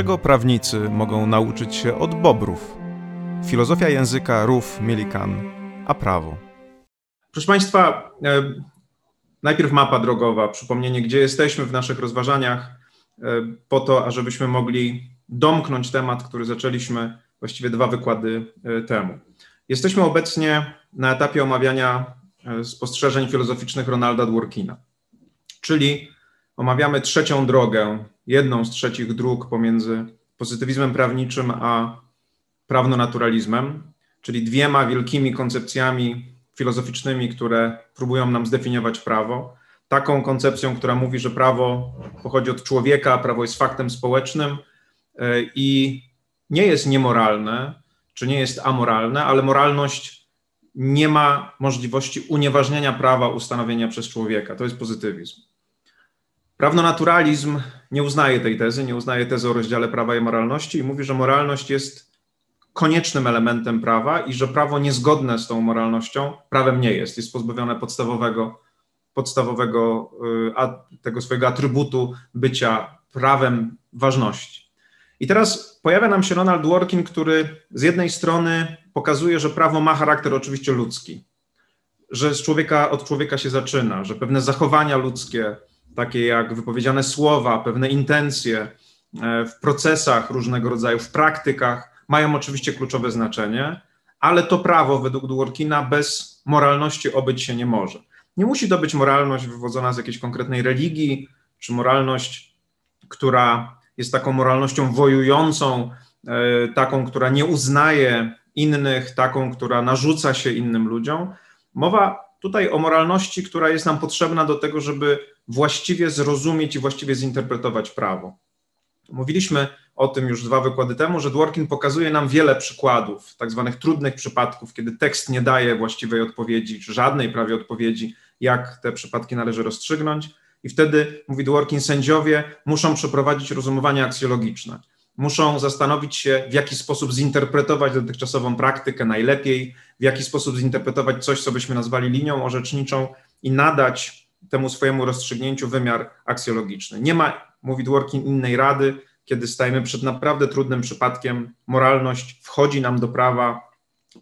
Czego prawnicy mogą nauczyć się od bobrów? Filozofia języka Ruf Mielikan, a prawo. Proszę Państwa, e, najpierw mapa drogowa, przypomnienie, gdzie jesteśmy w naszych rozważaniach, e, po to, ażebyśmy mogli domknąć temat, który zaczęliśmy właściwie dwa wykłady e, temu. Jesteśmy obecnie na etapie omawiania spostrzeżeń filozoficznych Ronalda Dworkina, czyli omawiamy trzecią drogę, jedną z trzecich dróg pomiędzy pozytywizmem prawniczym a prawnonaturalizmem, czyli dwiema wielkimi koncepcjami filozoficznymi, które próbują nam zdefiniować prawo. Taką koncepcją, która mówi, że prawo pochodzi od człowieka, prawo jest faktem społecznym e, i nie jest niemoralne, czy nie jest amoralne, ale moralność nie ma możliwości unieważnienia prawa ustanowienia przez człowieka. To jest pozytywizm. Prawnonaturalizm nie uznaje tej tezy, nie uznaje tezy o rozdziale prawa i moralności i mówi, że moralność jest koniecznym elementem prawa i że prawo niezgodne z tą moralnością prawem nie jest. Jest pozbawione podstawowego, podstawowego y, tego swojego atrybutu bycia prawem ważności. I teraz pojawia nam się Ronald Dworkin, który z jednej strony pokazuje, że prawo ma charakter oczywiście ludzki, że z człowieka, od człowieka się zaczyna, że pewne zachowania ludzkie, takie jak wypowiedziane słowa, pewne intencje e, w procesach różnego rodzaju, w praktykach mają oczywiście kluczowe znaczenie, ale to prawo według Dworkina bez moralności obyć się nie może. Nie musi to być moralność wywodzona z jakiejś konkretnej religii, czy moralność, która jest taką moralnością wojującą, e, taką, która nie uznaje innych, taką, która narzuca się innym ludziom. Mowa tutaj o moralności, która jest nam potrzebna do tego, żeby właściwie zrozumieć i właściwie zinterpretować prawo. Mówiliśmy o tym już dwa wykłady temu, że Dworkin pokazuje nam wiele przykładów, tak zwanych trudnych przypadków, kiedy tekst nie daje właściwej odpowiedzi, czy żadnej prawie odpowiedzi, jak te przypadki należy rozstrzygnąć. I wtedy, mówi Dworkin, sędziowie muszą przeprowadzić rozumowanie aksjologiczne. Muszą zastanowić się, w jaki sposób zinterpretować dotychczasową praktykę najlepiej, w jaki sposób zinterpretować coś, co byśmy nazwali linią orzeczniczą i nadać temu swojemu rozstrzygnięciu wymiar aksjologiczny. Nie ma, mówi Dworkin, innej rady, kiedy stajemy przed naprawdę trudnym przypadkiem. Moralność wchodzi nam do prawa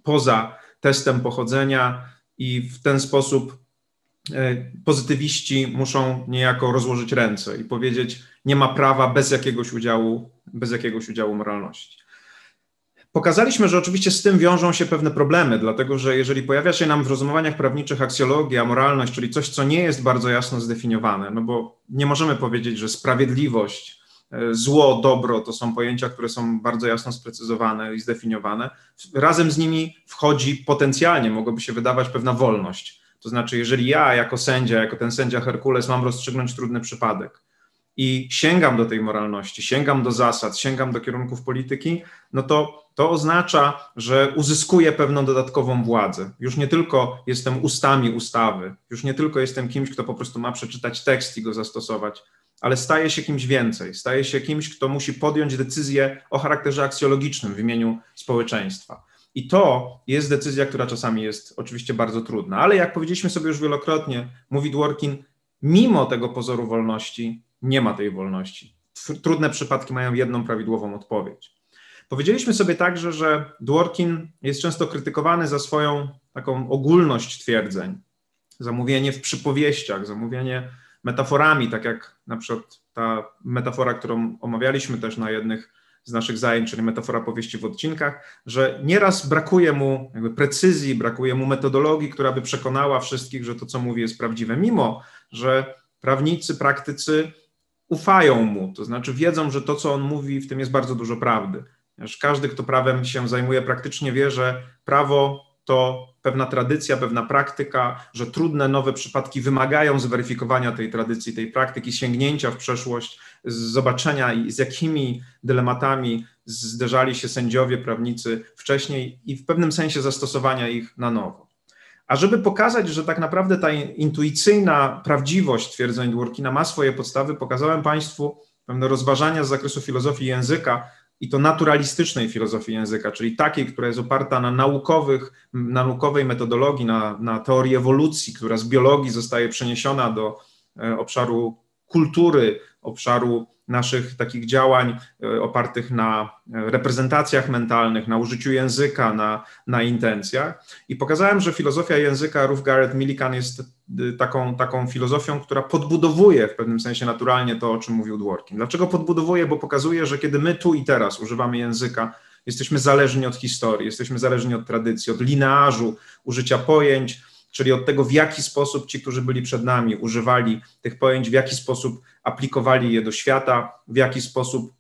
poza testem pochodzenia i w ten sposób pozytywiści muszą niejako rozłożyć ręce i powiedzieć: Nie ma prawa bez jakiegoś udziału, bez jakiegoś udziału moralności. Pokazaliśmy, że oczywiście z tym wiążą się pewne problemy, dlatego że jeżeli pojawia się nam w rozumowaniach prawniczych aksjologia, moralność, czyli coś, co nie jest bardzo jasno zdefiniowane, no bo nie możemy powiedzieć, że sprawiedliwość, e, zło, dobro to są pojęcia, które są bardzo jasno sprecyzowane i zdefiniowane. Razem z nimi wchodzi potencjalnie, mogłoby się wydawać pewna wolność. To znaczy, jeżeli ja jako sędzia, jako ten sędzia Herkules mam rozstrzygnąć trudny przypadek, i sięgam do tej moralności, sięgam do zasad, sięgam do kierunków polityki, no to to oznacza, że uzyskuję pewną dodatkową władzę. Już nie tylko jestem ustami ustawy, już nie tylko jestem kimś, kto po prostu ma przeczytać tekst i go zastosować, ale staję się kimś więcej. Staję się kimś, kto musi podjąć decyzję o charakterze aksjologicznym w imieniu społeczeństwa. I to jest decyzja, która czasami jest oczywiście bardzo trudna, ale jak powiedzieliśmy sobie już wielokrotnie, mówi Dworkin, mimo tego pozoru wolności nie ma tej wolności. Trudne przypadki mają jedną prawidłową odpowiedź. Powiedzieliśmy sobie także, że Dworkin jest często krytykowany za swoją taką ogólność twierdzeń, zamówienie w przypowieściach, zamówienie metaforami, tak jak na przykład ta metafora, którą omawialiśmy też na jednych z naszych zajęć, czyli metafora powieści w odcinkach, że nieraz brakuje mu precyzji, brakuje mu metodologii, która by przekonała wszystkich, że to, co mówi, jest prawdziwe, mimo że prawnicy, praktycy ufają mu, to znaczy wiedzą, że to, co on mówi, w tym jest bardzo dużo prawdy. Każdy, kto prawem się zajmuje, praktycznie wie, że prawo to pewna tradycja, pewna praktyka, że trudne nowe przypadki wymagają zweryfikowania tej tradycji, tej praktyki, sięgnięcia w przeszłość, zobaczenia z jakimi dylematami zderzali się sędziowie, prawnicy wcześniej i w pewnym sensie zastosowania ich na nowo. A żeby pokazać, że tak naprawdę ta intuicyjna prawdziwość twierdzeń Dworkina ma swoje podstawy, pokazałem Państwu pewne rozważania z zakresu filozofii języka i to naturalistycznej filozofii języka, czyli takiej, która jest oparta na naukowych, na naukowej metodologii, na, na teorii ewolucji, która z biologii zostaje przeniesiona do e, obszaru kultury, obszaru naszych takich działań e, opartych na reprezentacjach mentalnych, na użyciu języka, na, na intencjach. I pokazałem, że filozofia języka Ruth Garrett Millikan jest taką, taką filozofią, która podbudowuje w pewnym sensie naturalnie to, o czym mówił Dworkin. Dlaczego podbudowuje? Bo pokazuje, że kiedy my tu i teraz używamy języka, jesteśmy zależni od historii, jesteśmy zależni od tradycji, od linearzu użycia pojęć, czyli od tego, w jaki sposób ci, którzy byli przed nami, używali tych pojęć, w jaki sposób aplikowali je do świata, w jaki sposób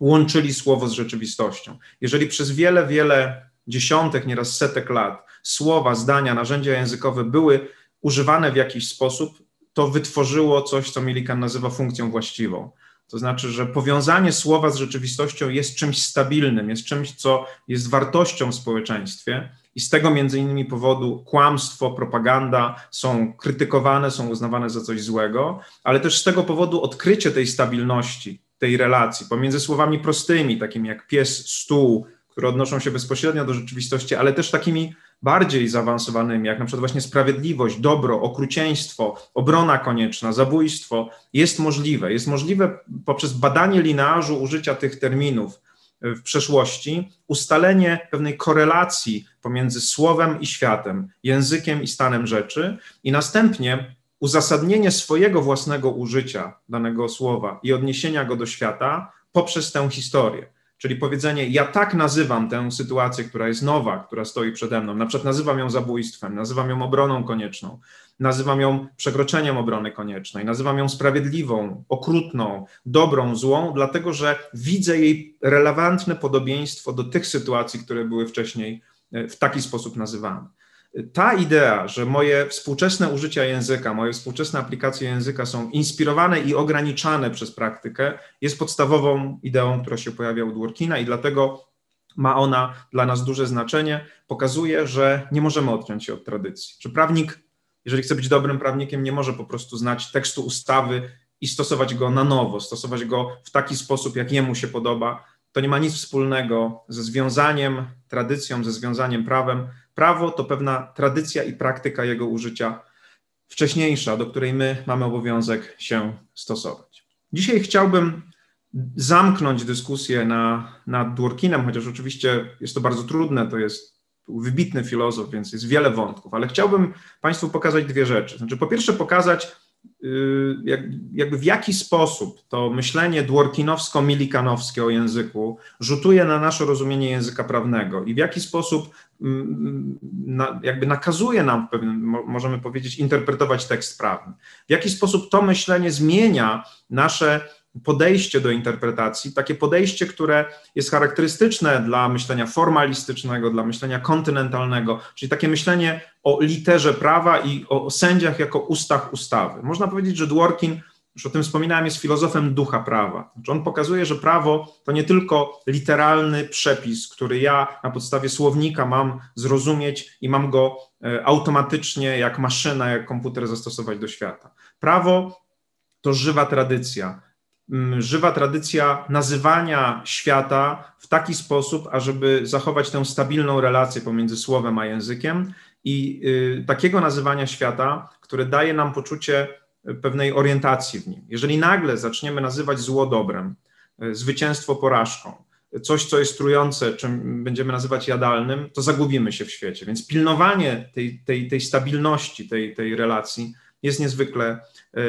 łączyli słowo z rzeczywistością. Jeżeli przez wiele, wiele dziesiątek, nieraz setek lat słowa, zdania, narzędzia językowe były używane w jakiś sposób, to wytworzyło coś, co Millikan nazywa funkcją właściwą. To znaczy, że powiązanie słowa z rzeczywistością jest czymś stabilnym, jest czymś, co jest wartością w społeczeństwie i z tego między innymi powodu kłamstwo, propaganda są krytykowane, są uznawane za coś złego, ale też z tego powodu odkrycie tej stabilności, tej relacji pomiędzy słowami prostymi, takimi jak pies, stół, które odnoszą się bezpośrednio do rzeczywistości, ale też takimi bardziej zaawansowanymi, jak na przykład właśnie sprawiedliwość, dobro, okrucieństwo, obrona konieczna, zabójstwo, jest możliwe. Jest możliwe poprzez badanie linearzu użycia tych terminów w przeszłości, ustalenie pewnej korelacji pomiędzy słowem i światem, językiem i stanem rzeczy, i następnie uzasadnienie swojego własnego użycia danego słowa i odniesienia go do świata poprzez tę historię. Czyli powiedzenie, ja tak nazywam tę sytuację, która jest nowa, która stoi przede mną. Na przykład nazywam ją zabójstwem, nazywam ją obroną konieczną, nazywam ją przekroczeniem obrony koniecznej, nazywam ją sprawiedliwą, okrutną, dobrą, złą, dlatego że widzę jej relevantne podobieństwo do tych sytuacji, które były wcześniej w taki sposób nazywane ta idea, że moje współczesne użycia języka, moje współczesne aplikacje języka są inspirowane i ograniczane przez praktykę, jest podstawową ideą, która się pojawia u Dworkina i dlatego ma ona dla nas duże znaczenie. Pokazuje, że nie możemy odciąć się od tradycji. Że prawnik, jeżeli chce być dobrym prawnikiem, nie może po prostu znać tekstu ustawy i stosować go na nowo, stosować go w taki sposób, jak jemu się podoba. To nie ma nic wspólnego ze związaniem tradycją, ze związaniem prawem Prawo to pewna tradycja i praktyka jego użycia wcześniejsza, do której my mamy obowiązek się stosować. Dzisiaj chciałbym zamknąć dyskusję na, nad Dworkinem, chociaż oczywiście jest to bardzo trudne, to jest wybitny filozof, więc jest wiele wątków, ale chciałbym Państwu pokazać dwie rzeczy. Znaczy, po pierwsze, pokazać, jak, jakby w jaki sposób to myślenie dworkinowsko-milikanowskie o języku rzutuje na nasze rozumienie języka prawnego i w jaki sposób na, jakby nakazuje nam, pewnym, możemy powiedzieć, interpretować tekst prawny. W jaki sposób to myślenie zmienia nasze podejście do interpretacji, takie podejście, które jest charakterystyczne dla myślenia formalistycznego, dla myślenia kontynentalnego, czyli takie myślenie o literze prawa i o sędziach jako ustach ustawy. Można powiedzieć, że Dworkin już o tym wspominałem, jest filozofem ducha prawa. Znaczy on pokazuje, że prawo to nie tylko literalny przepis, który ja na podstawie słownika mam zrozumieć i mam go e, automatycznie, jak maszyna, jak komputer zastosować do świata. Prawo to żywa tradycja. Mm, żywa tradycja nazywania świata w taki sposób, ażeby zachować tę stabilną relację pomiędzy słowem a językiem i y, takiego nazywania świata, które daje nam poczucie pewnej orientacji w nim. Jeżeli nagle zaczniemy nazywać zło dobrem, e, zwycięstwo porażką, coś, co jest trujące, czym będziemy nazywać jadalnym, to zagubimy się w świecie. Więc pilnowanie tej, tej, tej stabilności, tej, tej relacji jest niezwykle,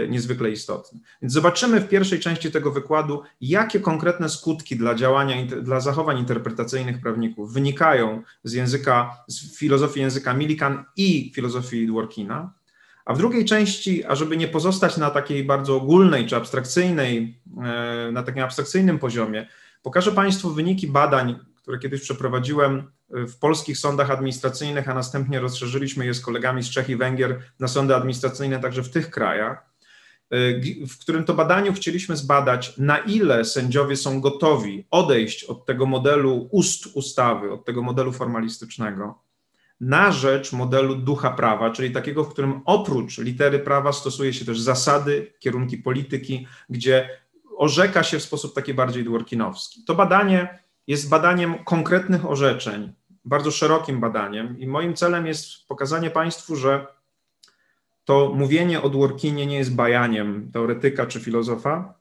niezwykle istotne. Więc zobaczymy w pierwszej części tego wykładu, jakie konkretne skutki dla działania, dla zachowań interpretacyjnych prawników wynikają z języka, z filozofii języka Millikan i filozofii Dworkina, a w drugiej części, ażeby nie pozostać na takiej bardzo ogólnej czy abstrakcyjnej, e, na takim abstrakcyjnym poziomie, pokażę Państwu wyniki badań, które kiedyś przeprowadziłem w polskich sądach administracyjnych, a następnie rozszerzyliśmy je z kolegami z Czech i Węgier na sądy administracyjne także w tych krajach, e, w którym to badaniu chcieliśmy zbadać, na ile sędziowie są gotowi odejść od tego modelu ust ustawy, od tego modelu formalistycznego na rzecz modelu ducha prawa, czyli takiego, w którym oprócz litery prawa stosuje się też zasady, kierunki polityki, gdzie orzeka się w sposób taki bardziej dworkinowski. To badanie jest badaniem konkretnych orzeczeń, bardzo szerokim badaniem i moim celem jest pokazanie Państwu, że to mówienie o Dworkinie nie jest bajaniem teoretyka czy filozofa,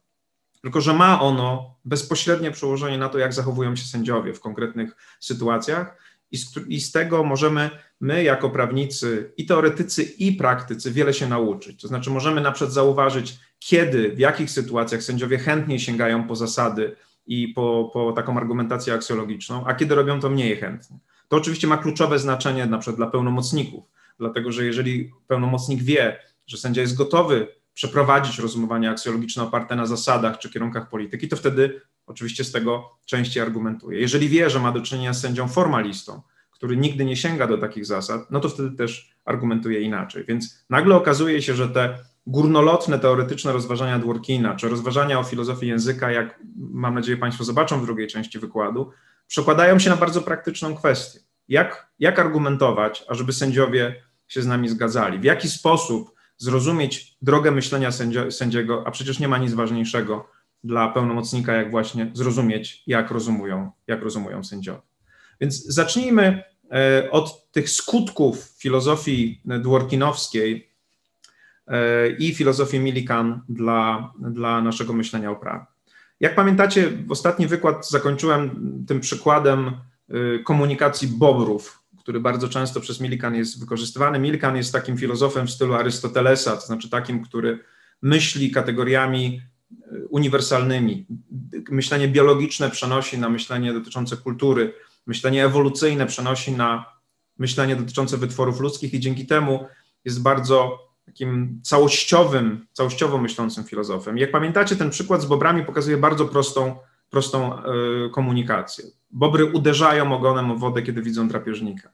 tylko że ma ono bezpośrednie przełożenie na to, jak zachowują się sędziowie w konkretnych sytuacjach. I z, I z, tego możemy my, jako prawnicy, i teoretycy, i praktycy, wiele się nauczyć. To znaczy, możemy na przykład zauważyć, kiedy, w jakich sytuacjach sędziowie chętniej sięgają po zasady i po, po taką argumentację aksjologiczną, a kiedy robią to mniej chętnie. To oczywiście ma kluczowe znaczenie na przykład dla pełnomocników, dlatego że jeżeli pełnomocnik wie, że sędzia jest gotowy przeprowadzić rozumowanie aksjologiczne oparte na zasadach czy kierunkach polityki, to wtedy oczywiście z tego częściej argumentuje. Jeżeli wie, że ma do czynienia z sędzią formalistą, który nigdy nie sięga do takich zasad, no to wtedy też argumentuje inaczej. Więc nagle okazuje się, że te górnolotne, teoretyczne rozważania Dworkina, czy rozważania o filozofii języka, jak mam nadzieję Państwo zobaczą w drugiej części wykładu, przekładają się na bardzo praktyczną kwestię. Jak, jak argumentować, ażeby sędziowie się z nami zgadzali? W jaki sposób zrozumieć drogę myślenia sędziego, a przecież nie ma nic ważniejszego dla pełnomocnika, jak właśnie zrozumieć, jak rozumują, jak rozumują sędziowie. Więc zacznijmy e, od tych skutków filozofii dworkinowskiej e, i filozofii Millikan dla, dla naszego myślenia o prawie. Jak pamiętacie, ostatni wykład zakończyłem tym przykładem e, komunikacji bobrów, który bardzo często przez Millikan jest wykorzystywany. Millikan jest takim filozofem w stylu Arystotelesa, to znaczy takim, który myśli kategoriami e, uniwersalnymi. Myślenie biologiczne przenosi na myślenie dotyczące kultury, myślenie ewolucyjne przenosi na myślenie dotyczące wytworów ludzkich i dzięki temu jest bardzo takim całościowym, całościowo myślącym filozofem. Jak pamiętacie, ten przykład z bobrami pokazuje bardzo prostą, prostą e, komunikację. Bobry uderzają ogonem o wodę, kiedy widzą drapieżnika.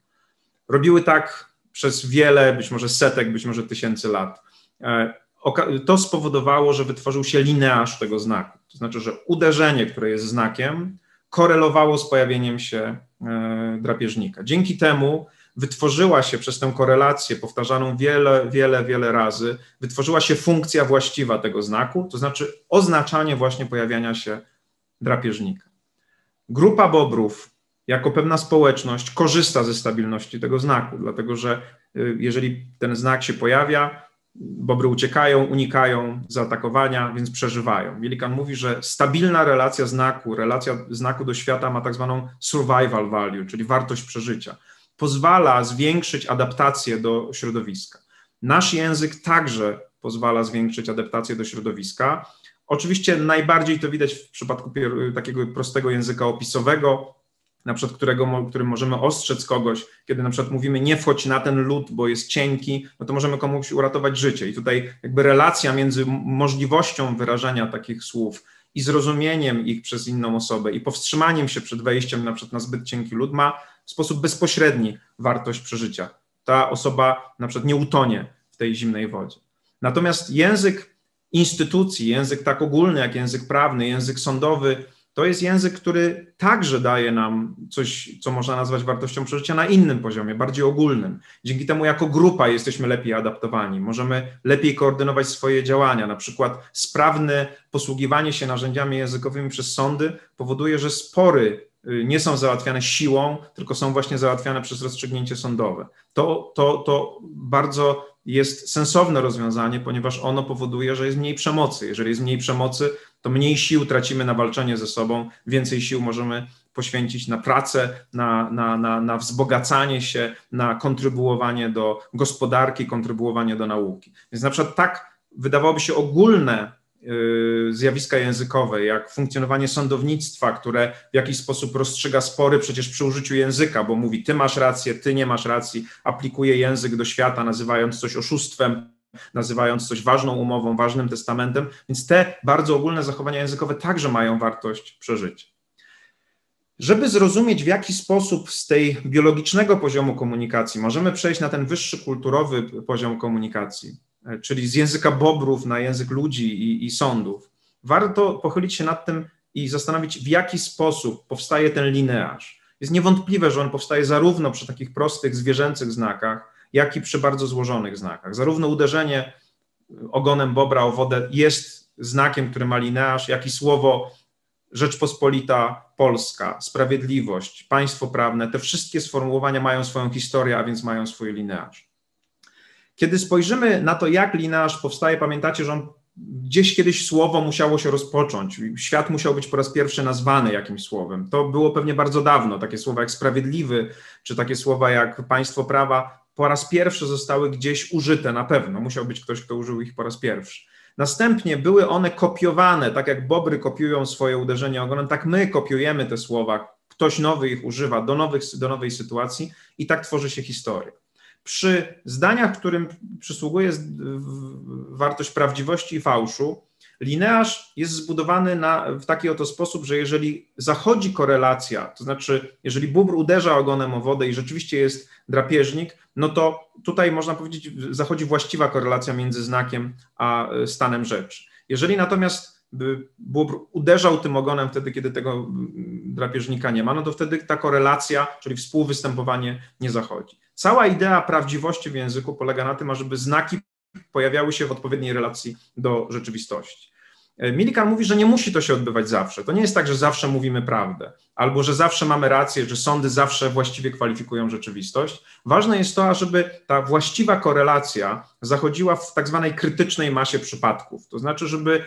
Robiły tak przez wiele, być może setek, być może tysięcy lat. E, to spowodowało, że wytworzył się linearz tego znaku. To znaczy, że uderzenie, które jest znakiem, korelowało z pojawieniem się e, drapieżnika. Dzięki temu wytworzyła się przez tę korelację powtarzaną wiele, wiele, wiele razy, wytworzyła się funkcja właściwa tego znaku, to znaczy oznaczanie właśnie pojawiania się drapieżnika. Grupa bobrów jako pewna społeczność korzysta ze stabilności tego znaku, dlatego że y, jeżeli ten znak się pojawia, bobry uciekają, unikają zaatakowania, więc przeżywają. Willikan mówi, że stabilna relacja znaku, relacja znaku do świata ma tak zwaną survival value, czyli wartość przeżycia. Pozwala zwiększyć adaptację do środowiska. Nasz język także pozwala zwiększyć adaptację do środowiska. Oczywiście najbardziej to widać w przypadku takiego prostego języka opisowego, na przykład którego, którym możemy ostrzec kogoś, kiedy na przykład mówimy nie wchodź na ten lód, bo jest cienki, no to możemy komuś uratować życie. I tutaj jakby relacja między możliwością wyrażania takich słów i zrozumieniem ich przez inną osobę i powstrzymaniem się przed wejściem na przykład na zbyt cienki lód ma w sposób bezpośredni wartość przeżycia. Ta osoba na przykład nie utonie w tej zimnej wodzie. Natomiast język instytucji, język tak ogólny jak język prawny, język sądowy, to jest język, który także daje nam coś, co można nazwać wartością przeżycia na innym poziomie, bardziej ogólnym. Dzięki temu, jako grupa, jesteśmy lepiej adaptowani, możemy lepiej koordynować swoje działania. Na przykład, sprawne posługiwanie się narzędziami językowymi przez sądy powoduje, że spory y, nie są załatwiane siłą, tylko są właśnie załatwiane przez rozstrzygnięcie sądowe. To, to, to bardzo jest sensowne rozwiązanie, ponieważ ono powoduje, że jest mniej przemocy. Jeżeli jest mniej przemocy, to mniej sił tracimy na walczenie ze sobą, więcej sił możemy poświęcić na pracę, na, na, na, na wzbogacanie się, na kontrybuowanie do gospodarki, kontrybuowanie do nauki. Więc na przykład tak wydawałoby się ogólne zjawiska językowe, jak funkcjonowanie sądownictwa, które w jakiś sposób rozstrzyga spory przecież przy użyciu języka, bo mówi ty masz rację, ty nie masz racji, aplikuje język do świata, nazywając coś oszustwem, nazywając coś ważną umową, ważnym testamentem, więc te bardzo ogólne zachowania językowe także mają wartość przeżycia. Żeby zrozumieć, w jaki sposób z tej biologicznego poziomu komunikacji możemy przejść na ten wyższy kulturowy poziom komunikacji, czyli z języka bobrów na język ludzi i, i sądów, warto pochylić się nad tym i zastanowić, w jaki sposób powstaje ten linearz. Jest niewątpliwe, że on powstaje zarówno przy takich prostych zwierzęcych znakach, jak i przy bardzo złożonych znakach. Zarówno uderzenie ogonem bobra o wodę jest znakiem, który ma linearz, jak i słowo Rzeczpospolita Polska, sprawiedliwość, państwo prawne, te wszystkie sformułowania mają swoją historię, a więc mają swój linearz. Kiedy spojrzymy na to, jak linearz powstaje, pamiętacie, że on gdzieś kiedyś słowo musiało się rozpocząć. Świat musiał być po raz pierwszy nazwany jakimś słowem. To było pewnie bardzo dawno. Takie słowa jak sprawiedliwy, czy takie słowa jak państwo prawa po raz pierwszy zostały gdzieś użyte na pewno. Musiał być ktoś, kto użył ich po raz pierwszy. Następnie były one kopiowane, tak jak bobry kopiują swoje uderzenie ogonem, tak my kopiujemy te słowa. Ktoś nowy ich używa do, nowych, do nowej sytuacji i tak tworzy się historia. Przy zdaniach, którym przysługuje wartość prawdziwości i fałszu, linearz jest zbudowany na, w taki oto sposób, że jeżeli zachodzi korelacja, to znaczy, jeżeli bóbr uderza ogonem o wodę i rzeczywiście jest drapieżnik, no to tutaj można powiedzieć, zachodzi właściwa korelacja między znakiem a e, stanem rzeczy. Jeżeli natomiast bóbr uderzał tym ogonem wtedy, kiedy tego drapieżnika nie ma, no to wtedy ta korelacja, czyli współwystępowanie nie zachodzi. Cała idea prawdziwości w języku polega na tym, ażeby znaki pojawiały się w odpowiedniej relacji do rzeczywistości. E, Milikan mówi, że nie musi to się odbywać zawsze. To nie jest tak, że zawsze mówimy prawdę, albo że zawsze mamy rację, że sądy zawsze właściwie kwalifikują rzeczywistość. Ważne jest to, żeby ta właściwa korelacja zachodziła w tak zwanej krytycznej masie przypadków. To znaczy, żeby,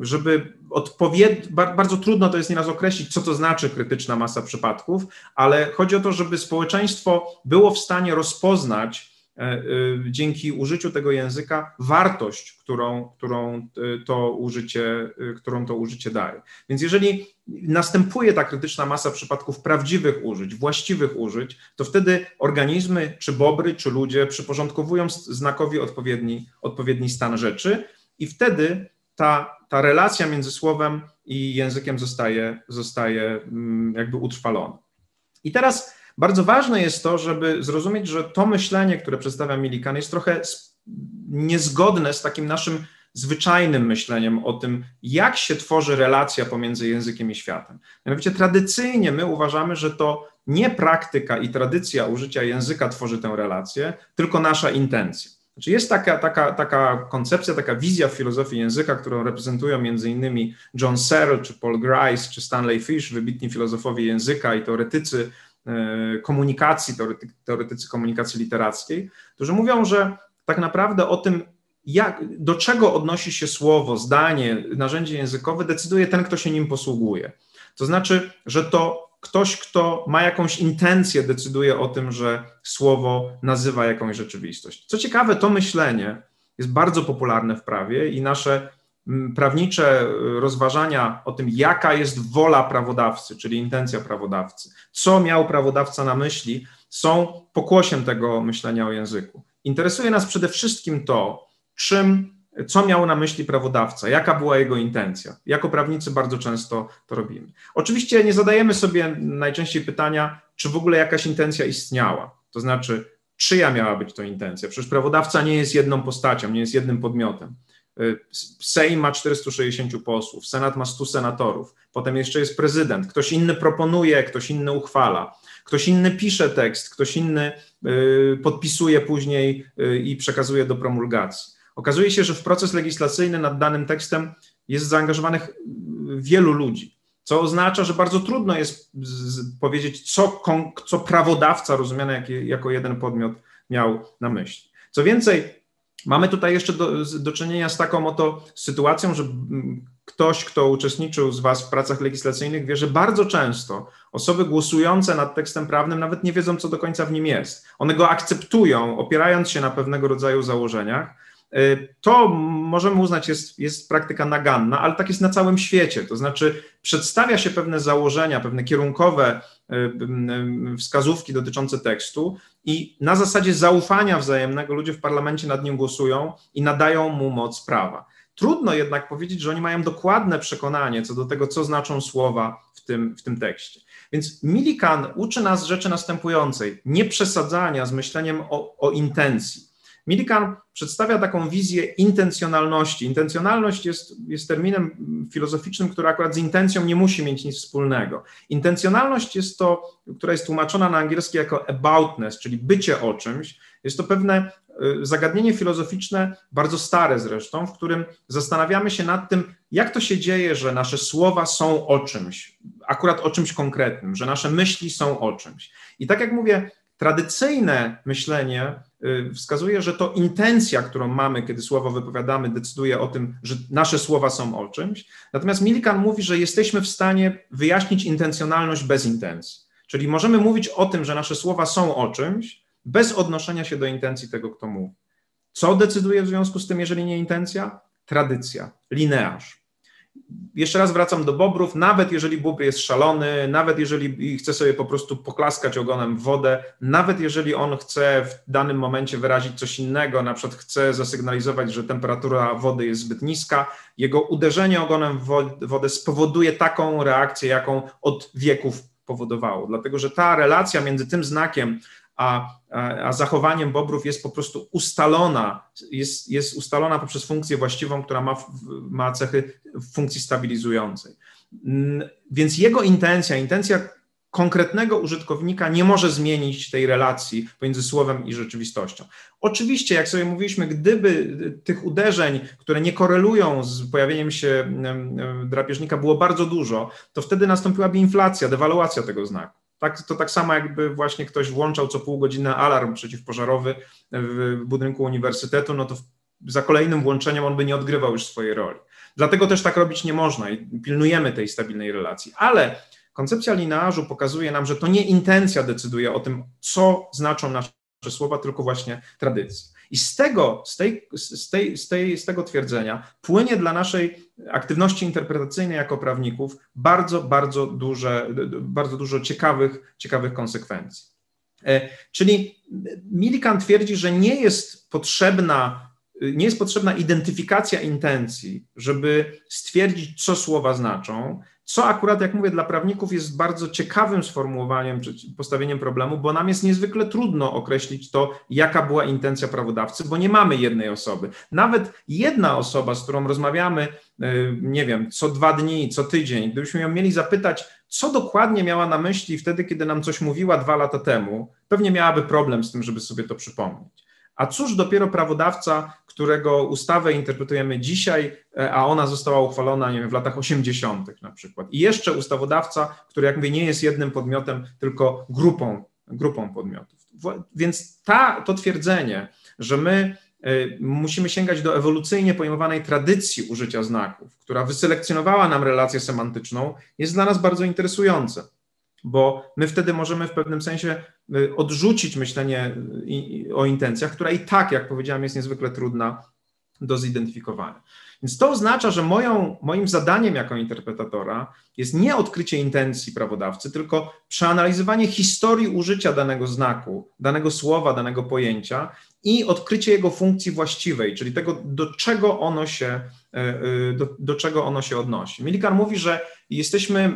żeby odpowiednio, bardzo trudno to jest nieraz określić, co to znaczy krytyczna masa przypadków, ale chodzi o to, żeby społeczeństwo było w stanie rozpoznać, E, e, dzięki użyciu tego języka wartość, którą, którą, e, to użycie, którą to użycie daje. Więc jeżeli następuje ta krytyczna masa przypadków prawdziwych użyć, właściwych użyć, to wtedy organizmy, czy bobry, czy ludzie przyporządkowują znakowi odpowiedni, odpowiedni stan rzeczy i wtedy ta, ta relacja między słowem i językiem zostaje, zostaje mm, jakby utrwalona. I teraz bardzo ważne jest to, żeby zrozumieć, że to myślenie, które przedstawia Milikan, jest trochę niezgodne z takim naszym zwyczajnym myśleniem o tym, jak się tworzy relacja pomiędzy językiem i światem. Mianowicie tradycyjnie my uważamy, że to nie praktyka i tradycja użycia języka tworzy tę relację, tylko nasza intencja. Znaczy jest taka, taka, taka koncepcja, taka wizja w filozofii języka, którą reprezentują między innymi John Searle, czy Paul Grice, czy Stanley Fish, wybitni filozofowie języka i teoretycy E, komunikacji, teoretycy komunikacji literackiej, którzy mówią, że tak naprawdę o tym, jak, do czego odnosi się słowo, zdanie, narzędzie językowe, decyduje ten, kto się nim posługuje. To znaczy, że to ktoś, kto ma jakąś intencję, decyduje o tym, że słowo nazywa jakąś rzeczywistość. Co ciekawe, to myślenie jest bardzo popularne w prawie i nasze prawnicze y, rozważania o tym, jaka jest wola prawodawcy, czyli intencja prawodawcy, co miał prawodawca na myśli, są pokłosiem tego myślenia o języku. Interesuje nas przede wszystkim to, czym, co miał na myśli prawodawca, jaka była jego intencja. Jako prawnicy bardzo często to robimy. Oczywiście nie zadajemy sobie najczęściej pytania, czy w ogóle jakaś intencja istniała. To znaczy, czyja miała być to intencja? Przecież prawodawca nie jest jedną postacią, nie jest jednym podmiotem. Sejm ma 460 posłów, Senat ma 100 senatorów, potem jeszcze jest prezydent, ktoś inny proponuje, ktoś inny uchwala, ktoś inny pisze tekst, ktoś inny y, podpisuje później y, i przekazuje do promulgacji. Okazuje się, że w proces legislacyjny nad danym tekstem jest zaangażowanych wielu ludzi, co oznacza, że bardzo trudno jest powiedzieć, co, co prawodawca rozumiany jako jeden podmiot miał na myśli. Co więcej, Mamy tutaj jeszcze do, do czynienia z taką oto sytuacją, że ktoś, kto uczestniczył z Was w pracach legislacyjnych, wie, że bardzo często osoby głosujące nad tekstem prawnym nawet nie wiedzą, co do końca w nim jest. One go akceptują, opierając się na pewnego rodzaju założeniach. Y, to możemy uznać jest, jest praktyka naganna, ale tak jest na całym świecie. To znaczy, przedstawia się pewne założenia, pewne kierunkowe y, wskazówki dotyczące tekstu, i na zasadzie zaufania wzajemnego ludzie w parlamencie nad nim głosują i nadają mu moc prawa. Trudno jednak powiedzieć, że oni mają dokładne przekonanie co do tego, co znaczą słowa w tym, w tym tekście. Więc Milikan uczy nas rzeczy następującej: nie przesadzania z myśleniem o, o intencji. Millikan przedstawia taką wizję intencjonalności. Intencjonalność jest, jest terminem filozoficznym, który akurat z intencją nie musi mieć nic wspólnego. Intencjonalność jest to, która jest tłumaczona na angielski jako aboutness, czyli bycie o czymś. Jest to pewne y, zagadnienie filozoficzne, bardzo stare zresztą, w którym zastanawiamy się nad tym, jak to się dzieje, że nasze słowa są o czymś, akurat o czymś konkretnym, że nasze myśli są o czymś. I tak jak mówię, Tradycyjne myślenie y, wskazuje, że to intencja, którą mamy, kiedy słowo wypowiadamy, decyduje o tym, że nasze słowa są o czymś. Natomiast Millikan mówi, że jesteśmy w stanie wyjaśnić intencjonalność bez intencji. Czyli możemy mówić o tym, że nasze słowa są o czymś, bez odnoszenia się do intencji tego, kto mówi. Co decyduje w związku z tym, jeżeli nie intencja? Tradycja, linearz jeszcze raz wracam do bobrów, nawet jeżeli bóbr jest szalony, nawet jeżeli chce sobie po prostu poklaskać ogonem w wodę, nawet jeżeli on chce w danym momencie wyrazić coś innego, na przykład chce zasygnalizować, że temperatura wody jest zbyt niska, jego uderzenie ogonem w wodę spowoduje taką reakcję, jaką od wieków powodowało. Dlatego, że ta relacja między tym znakiem a, a, zachowaniem bobrów jest po prostu ustalona, jest, jest ustalona poprzez funkcję właściwą, która ma, ma cechy funkcji stabilizującej. Więc jego intencja, intencja konkretnego użytkownika nie może zmienić tej relacji pomiędzy słowem i rzeczywistością. Oczywiście, jak sobie mówiliśmy, gdyby tych uderzeń, które nie korelują z pojawieniem się drapieżnika, było bardzo dużo, to wtedy nastąpiłaby inflacja, dewaluacja tego znaku. Tak, to tak samo jakby właśnie ktoś włączał co pół godziny alarm przeciwpożarowy w budynku uniwersytetu, no to za kolejnym włączeniem on by nie odgrywał już swojej roli. Dlatego też tak robić nie można i pilnujemy tej stabilnej relacji. Ale koncepcja linearzu pokazuje nam, że to nie intencja decyduje o tym, co znaczą nasze słowa, tylko właśnie tradycja. I z tego, z, tej, z, tej, z, tej, z tego twierdzenia płynie dla naszej aktywności interpretacyjnej jako prawników bardzo, bardzo, duże, bardzo dużo ciekawych, ciekawych konsekwencji. E, czyli Millikan twierdzi, że nie jest potrzebna nie jest potrzebna identyfikacja intencji, żeby stwierdzić, co słowa znaczą, co akurat, jak mówię, dla prawników jest bardzo ciekawym sformułowaniem, czy postawieniem problemu, bo nam jest niezwykle trudno określić to, jaka była intencja prawodawcy, bo nie mamy jednej osoby. Nawet jedna osoba, z którą rozmawiamy, y, nie wiem, co dwa dni, co tydzień, gdybyśmy ją mieli zapytać, co dokładnie miała na myśli wtedy, kiedy nam coś mówiła dwa lata temu, pewnie miałaby problem z tym, żeby sobie to przypomnieć. A cóż dopiero prawodawca, którego ustawę interpretujemy dzisiaj, e, a ona została uchwalona nie wiem, w latach 80. na przykład. I jeszcze ustawodawca, który jak mówię, nie jest jednym podmiotem, tylko grupą, grupą podmiotów. Więc ta, to twierdzenie, że my e, musimy sięgać do ewolucyjnie pojmowanej tradycji użycia znaków, która wyselekcjonowała nam relację semantyczną, jest dla nas bardzo interesujące bo my wtedy możemy w pewnym sensie y, odrzucić myślenie y, o intencjach, która i tak, jak powiedziałem, jest niezwykle trudna do zidentyfikowania. Więc to oznacza, że moją, moim zadaniem jako interpretatora jest nie odkrycie intencji prawodawcy, tylko przeanalizowanie historii użycia danego znaku, danego słowa, danego pojęcia i odkrycie jego funkcji właściwej, czyli tego, do czego ono się, y, do, do czego ono się odnosi. Millikan mówi, że jesteśmy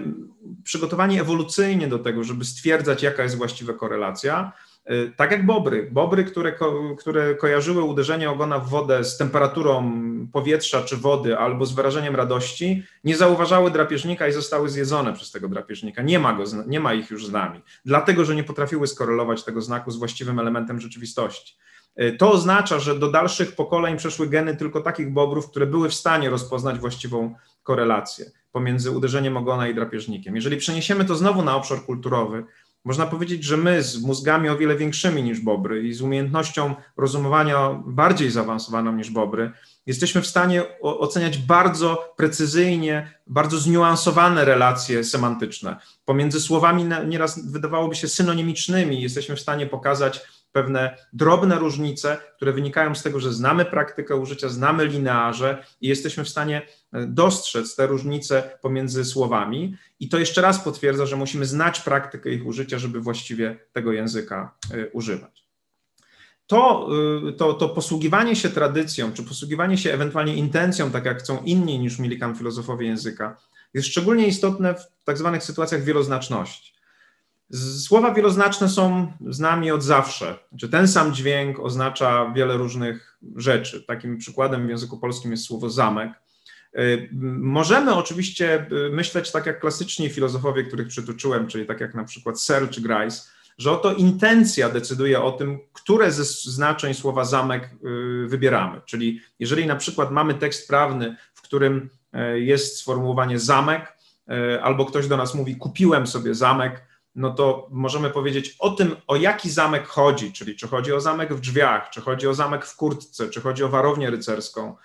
przygotowani ewolucyjnie do tego, żeby stwierdzać, jaka jest właściwa korelacja. E, tak jak bobry. Bobry, które, ko które kojarzyły uderzenie ogona w wodę z temperaturą powietrza czy wody albo z wyrażeniem radości, nie zauważały drapieżnika i zostały zjedzone przez tego drapieżnika. Nie ma, go, nie ma ich już z nami, dlatego że nie potrafiły skorelować tego znaku z właściwym elementem rzeczywistości. E, to oznacza, że do dalszych pokoleń przeszły geny tylko takich bobrów, które były w stanie rozpoznać właściwą korelację pomiędzy uderzeniem ogona i drapieżnikiem. Jeżeli przeniesiemy to znowu na obszar kulturowy, można powiedzieć, że my z mózgami o wiele większymi niż bobry i z umiejętnością rozumowania bardziej zaawansowaną niż bobry, jesteśmy w stanie oceniać bardzo precyzyjnie, bardzo zniuansowane relacje semantyczne. Pomiędzy słowami nieraz wydawałoby się synonimicznymi, jesteśmy w stanie pokazać pewne drobne różnice, które wynikają z tego, że znamy praktykę użycia, znamy linearze i jesteśmy w stanie e, dostrzec te różnice pomiędzy słowami. I to jeszcze raz potwierdza, że musimy znać praktykę ich użycia, żeby właściwie tego języka e, używać. To, e, to, to posługiwanie się tradycją, czy posługiwanie się ewentualnie intencją, tak jak chcą inni niż Millikan filozofowie języka, jest szczególnie istotne w tak zwanych sytuacjach wieloznaczności. Słowa wieloznaczne są z nami od zawsze. Znaczy, ten sam dźwięk oznacza wiele różnych rzeczy. Takim przykładem w języku polskim jest słowo zamek. Y, możemy oczywiście y, myśleć tak jak klasyczni filozofowie, których przytoczyłem, czyli tak jak na przykład Searle czy Grice, że oto intencja decyduje o tym, które ze znaczeń słowa zamek y, wybieramy. Czyli jeżeli na przykład mamy tekst prawny, w którym jest sformułowanie zamek, albo ktoś do nas mówi kupiłem sobie zamek, no to możemy powiedzieć o tym, o jaki zamek chodzi, czyli czy chodzi o zamek w drzwiach, czy chodzi o zamek w kurtce, czy chodzi o warownię rycerską.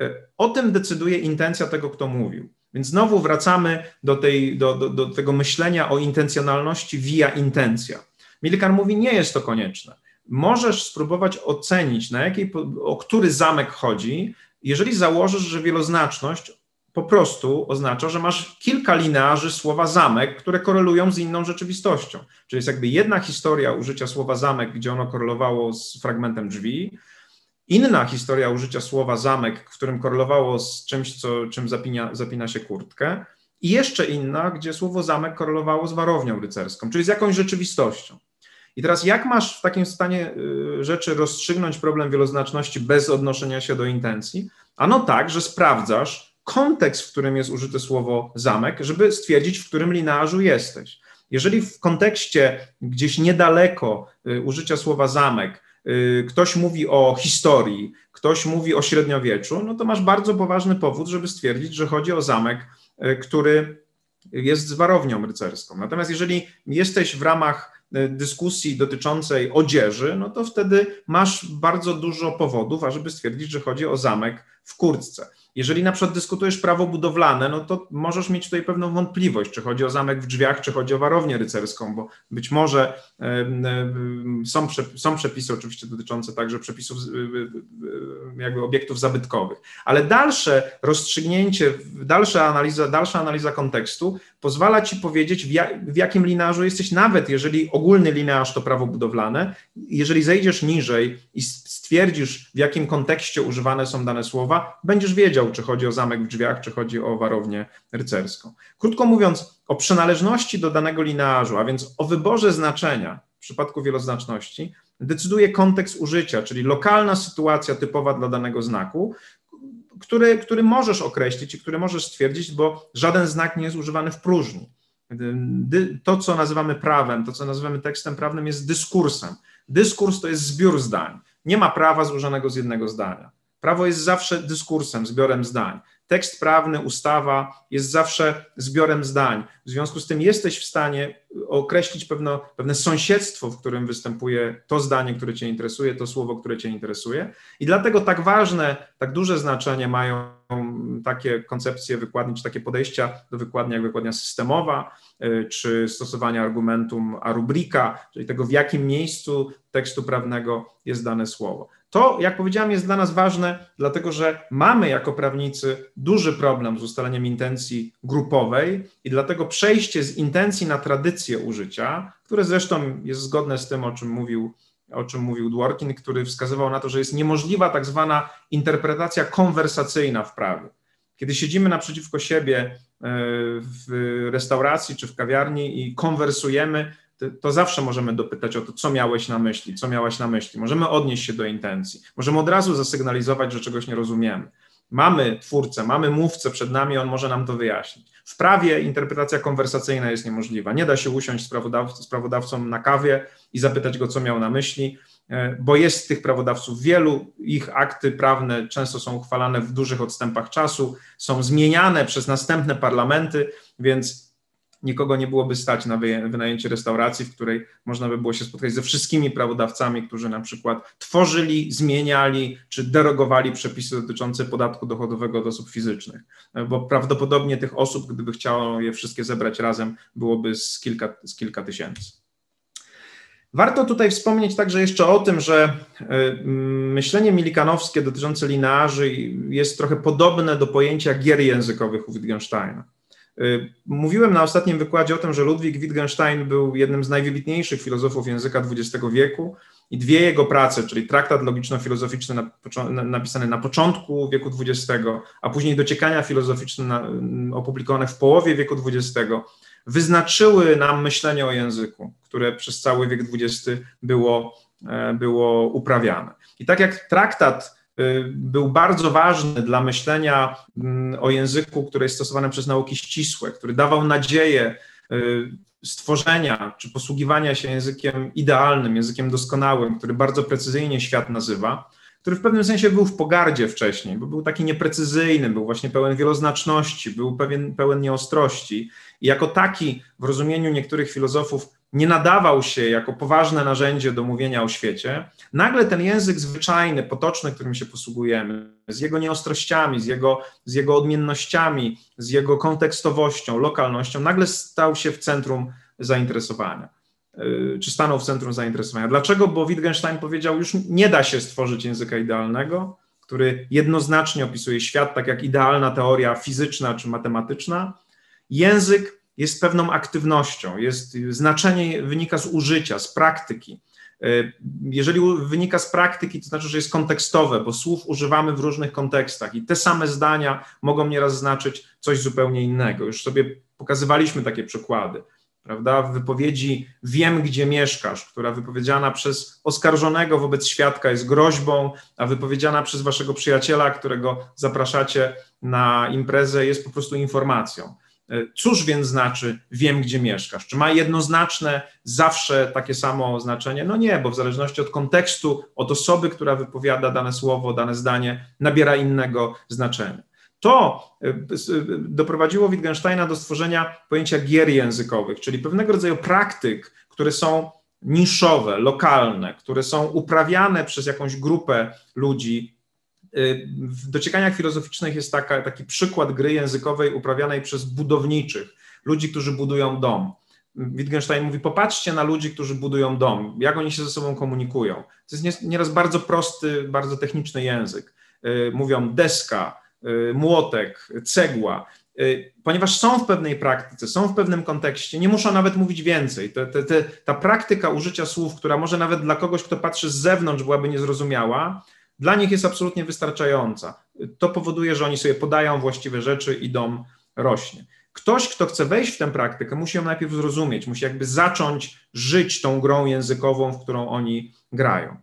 E, o tym decyduje intencja tego, kto mówił. Więc znowu wracamy do, tej, do, do, do tego myślenia o intencjonalności via intencja. Milikan mówi, nie jest to konieczne. Możesz spróbować ocenić, na jakiej, o który zamek chodzi, jeżeli założysz, że wieloznaczność po prostu oznacza, że masz kilka linearzy słowa zamek, które korelują z inną rzeczywistością. Czyli jest jakby jedna historia użycia słowa zamek, gdzie ono korelowało z fragmentem drzwi, inna historia użycia słowa zamek, w którym korelowało z czymś, co, czym zapina, zapina się kurtkę, i jeszcze inna, gdzie słowo zamek korelowało z warownią rycerską, czyli z jakąś rzeczywistością. I teraz jak masz w takim stanie y, rzeczy rozstrzygnąć problem wieloznaczności bez odnoszenia się do intencji? Ano tak, że sprawdzasz kontekst, w którym jest użyte słowo zamek, żeby stwierdzić, w którym linearzu jesteś. Jeżeli w kontekście gdzieś niedaleko y, użycia słowa zamek y, ktoś mówi o historii, ktoś mówi o średniowieczu, no to masz bardzo poważny powód, żeby stwierdzić, że chodzi o zamek, który jest z warownią rycerską. Natomiast jeżeli jesteś w ramach dyskusji dotyczącej odzieży, no to wtedy masz bardzo dużo powodów, ażeby stwierdzić, że chodzi o zamek w kurtce. Jeżeli na przykład dyskutujesz prawo budowlane, no to możesz mieć tutaj pewną wątpliwość, czy chodzi o zamek w drzwiach, czy chodzi o warownię rycerską, bo być może są, są przepisy oczywiście dotyczące także przepisów jakby obiektów zabytkowych, ale dalsze rozstrzygnięcie, dalsza analiza, dalsza analiza kontekstu pozwala ci powiedzieć, w, w jakim linearzu jesteś, nawet jeżeli ogólny linearz to prawo budowlane, jeżeli zejdziesz niżej i stwierdzisz, w jakim kontekście używane są dane słowa, będziesz wiedział, czy chodzi o zamek w drzwiach, czy chodzi o warownię rycerską. Krótko mówiąc, o przynależności do danego linearzu, a więc o wyborze znaczenia w przypadku wieloznaczności, decyduje kontekst użycia, czyli lokalna sytuacja typowa dla danego znaku, który, który możesz określić i który możesz stwierdzić, bo żaden znak nie jest używany w próżni. To, co nazywamy prawem, to, co nazywamy tekstem prawnym, jest dyskursem. Dyskurs to jest zbiór zdań. Nie ma prawa złożonego z jednego zdania. Prawo jest zawsze dyskursem, zbiorem zdań. Tekst prawny, ustawa jest zawsze zbiorem zdań. W związku z tym jesteś w stanie określić pewne, sąsiedztwo, w którym występuje to zdanie, które Cię interesuje, to słowo, które Cię interesuje. I dlatego tak ważne, tak duże znaczenie mają takie koncepcje wykładni, czy takie podejścia do wykładni, jak wykładnia systemowa, y, czy stosowania argumentum a rubrika, czyli tego, w jakim miejscu tekstu prawnego jest dane słowo. To, jak powiedziałem, jest dla nas ważne, dlatego że mamy jako prawnicy duży problem z ustaleniem intencji grupowej i dlatego przejście z intencji na tradycję użycia, które zresztą jest zgodne z tym, o czym mówił o czym mówił Dworkin, który wskazywał na to, że jest niemożliwa tak zwana interpretacja konwersacyjna w prawie. Kiedy siedzimy naprzeciwko siebie e, w restauracji czy w kawiarni i konwersujemy, to zawsze możemy dopytać o to, co miałeś na myśli, co miałaś na myśli. Możemy odnieść się do intencji. Możemy od razu zasygnalizować, że czegoś nie rozumiemy. Mamy twórcę, mamy mówcę przed nami, on może nam to wyjaśnić. W prawie interpretacja konwersacyjna jest niemożliwa. Nie da się usiąść z, prawodawcą, na kawie i zapytać go, co miał na myśli, e, bo jest tych prawodawców wielu, ich akty prawne często są uchwalane w dużych odstępach czasu, są zmieniane przez następne parlamenty, więc nikogo nie byłoby stać na wynajęcie restauracji, w której można by było się spotkać ze wszystkimi prawodawcami, którzy na przykład tworzyli, zmieniali czy derogowali przepisy dotyczące podatku dochodowego od osób fizycznych, bo prawdopodobnie tych osób, gdyby chciało je wszystkie zebrać razem, byłoby z kilka, z kilka tysięcy. Warto tutaj wspomnieć także jeszcze o tym, że y, myślenie milikanowskie dotyczące linearzy jest trochę podobne do pojęcia gier językowych u Wittgensteina. Y, mówiłem na ostatnim wykładzie o tym, że Ludwig Wittgenstein był jednym z najwybitniejszych filozofów języka XX wieku i dwie jego prace, czyli traktat logiczno-filozoficzny na, napisany na początku wieku XX, a później dociekania filozoficzne mm, opublikowane w połowie wieku XX, wyznaczyły nam myślenie o języku, które przez cały wiek XX było, e, było uprawiane. I tak jak traktat był bardzo ważny dla myślenia mm, o języku, który jest stosowany przez nauki ścisłe, który dawał nadzieję y, stworzenia czy posługiwania się językiem idealnym, językiem doskonałym, który bardzo precyzyjnie świat nazywa, który w pewnym sensie był w pogardzie wcześniej, bo był taki nieprecyzyjny, był właśnie pełen wieloznaczności, był pewien, pełen nieostrości. I jako taki w rozumieniu niektórych filozofów nie nadawał się jako poważne narzędzie do mówienia o świecie, nagle ten język zwyczajny, potoczny, którym się posługujemy, z jego nieostrościami, z jego, z jego odmiennościami, z jego kontekstowością, lokalnością, nagle stał się w centrum zainteresowania. Y, czy stanął w centrum zainteresowania. Dlaczego? Bo Wittgenstein powiedział, już nie da się stworzyć języka idealnego, który jednoznacznie opisuje świat, tak jak idealna teoria fizyczna czy matematyczna. Język jest pewną aktywnością, jest, znaczenie wynika z użycia, z praktyki. Y, jeżeli wynika z praktyki, to znaczy, że jest kontekstowe, bo słów używamy w różnych kontekstach i te same zdania mogą nieraz znaczyć coś zupełnie innego. Już sobie pokazywaliśmy takie przykłady prawda, w wypowiedzi wiem, gdzie mieszkasz, która wypowiedziana przez oskarżonego wobec świadka jest groźbą, a wypowiedziana przez waszego przyjaciela, którego zapraszacie na imprezę, jest po prostu informacją. E, cóż więc znaczy wiem, gdzie mieszkasz? Czy ma jednoznaczne zawsze takie samo znaczenie? No nie, bo w zależności od kontekstu, od osoby, która wypowiada dane słowo, dane zdanie, nabiera innego znaczenia. To e, e, doprowadziło Wittgensteina do stworzenia pojęcia gier językowych, czyli pewnego rodzaju praktyk, które są niszowe, lokalne, które są uprawiane przez jakąś grupę ludzi. E, w dociekaniach filozoficznych jest taka, taki przykład gry językowej uprawianej przez budowniczych, ludzi, którzy budują dom. Wittgenstein mówi: Popatrzcie na ludzi, którzy budują dom, jak oni się ze sobą komunikują. To jest nieraz bardzo prosty, bardzo techniczny język. Mówią deska, Y, młotek, cegła, y, ponieważ są w pewnej praktyce, są w pewnym kontekście, nie muszą nawet mówić więcej. Te, te, te, ta praktyka użycia słów, która może nawet dla kogoś, kto patrzy z zewnątrz, byłaby niezrozumiała, dla nich jest absolutnie wystarczająca. To powoduje, że oni sobie podają właściwe rzeczy i dom rośnie. Ktoś, kto chce wejść w tę praktykę, musi ją najpierw zrozumieć, musi jakby zacząć żyć tą grą językową, w którą oni grają.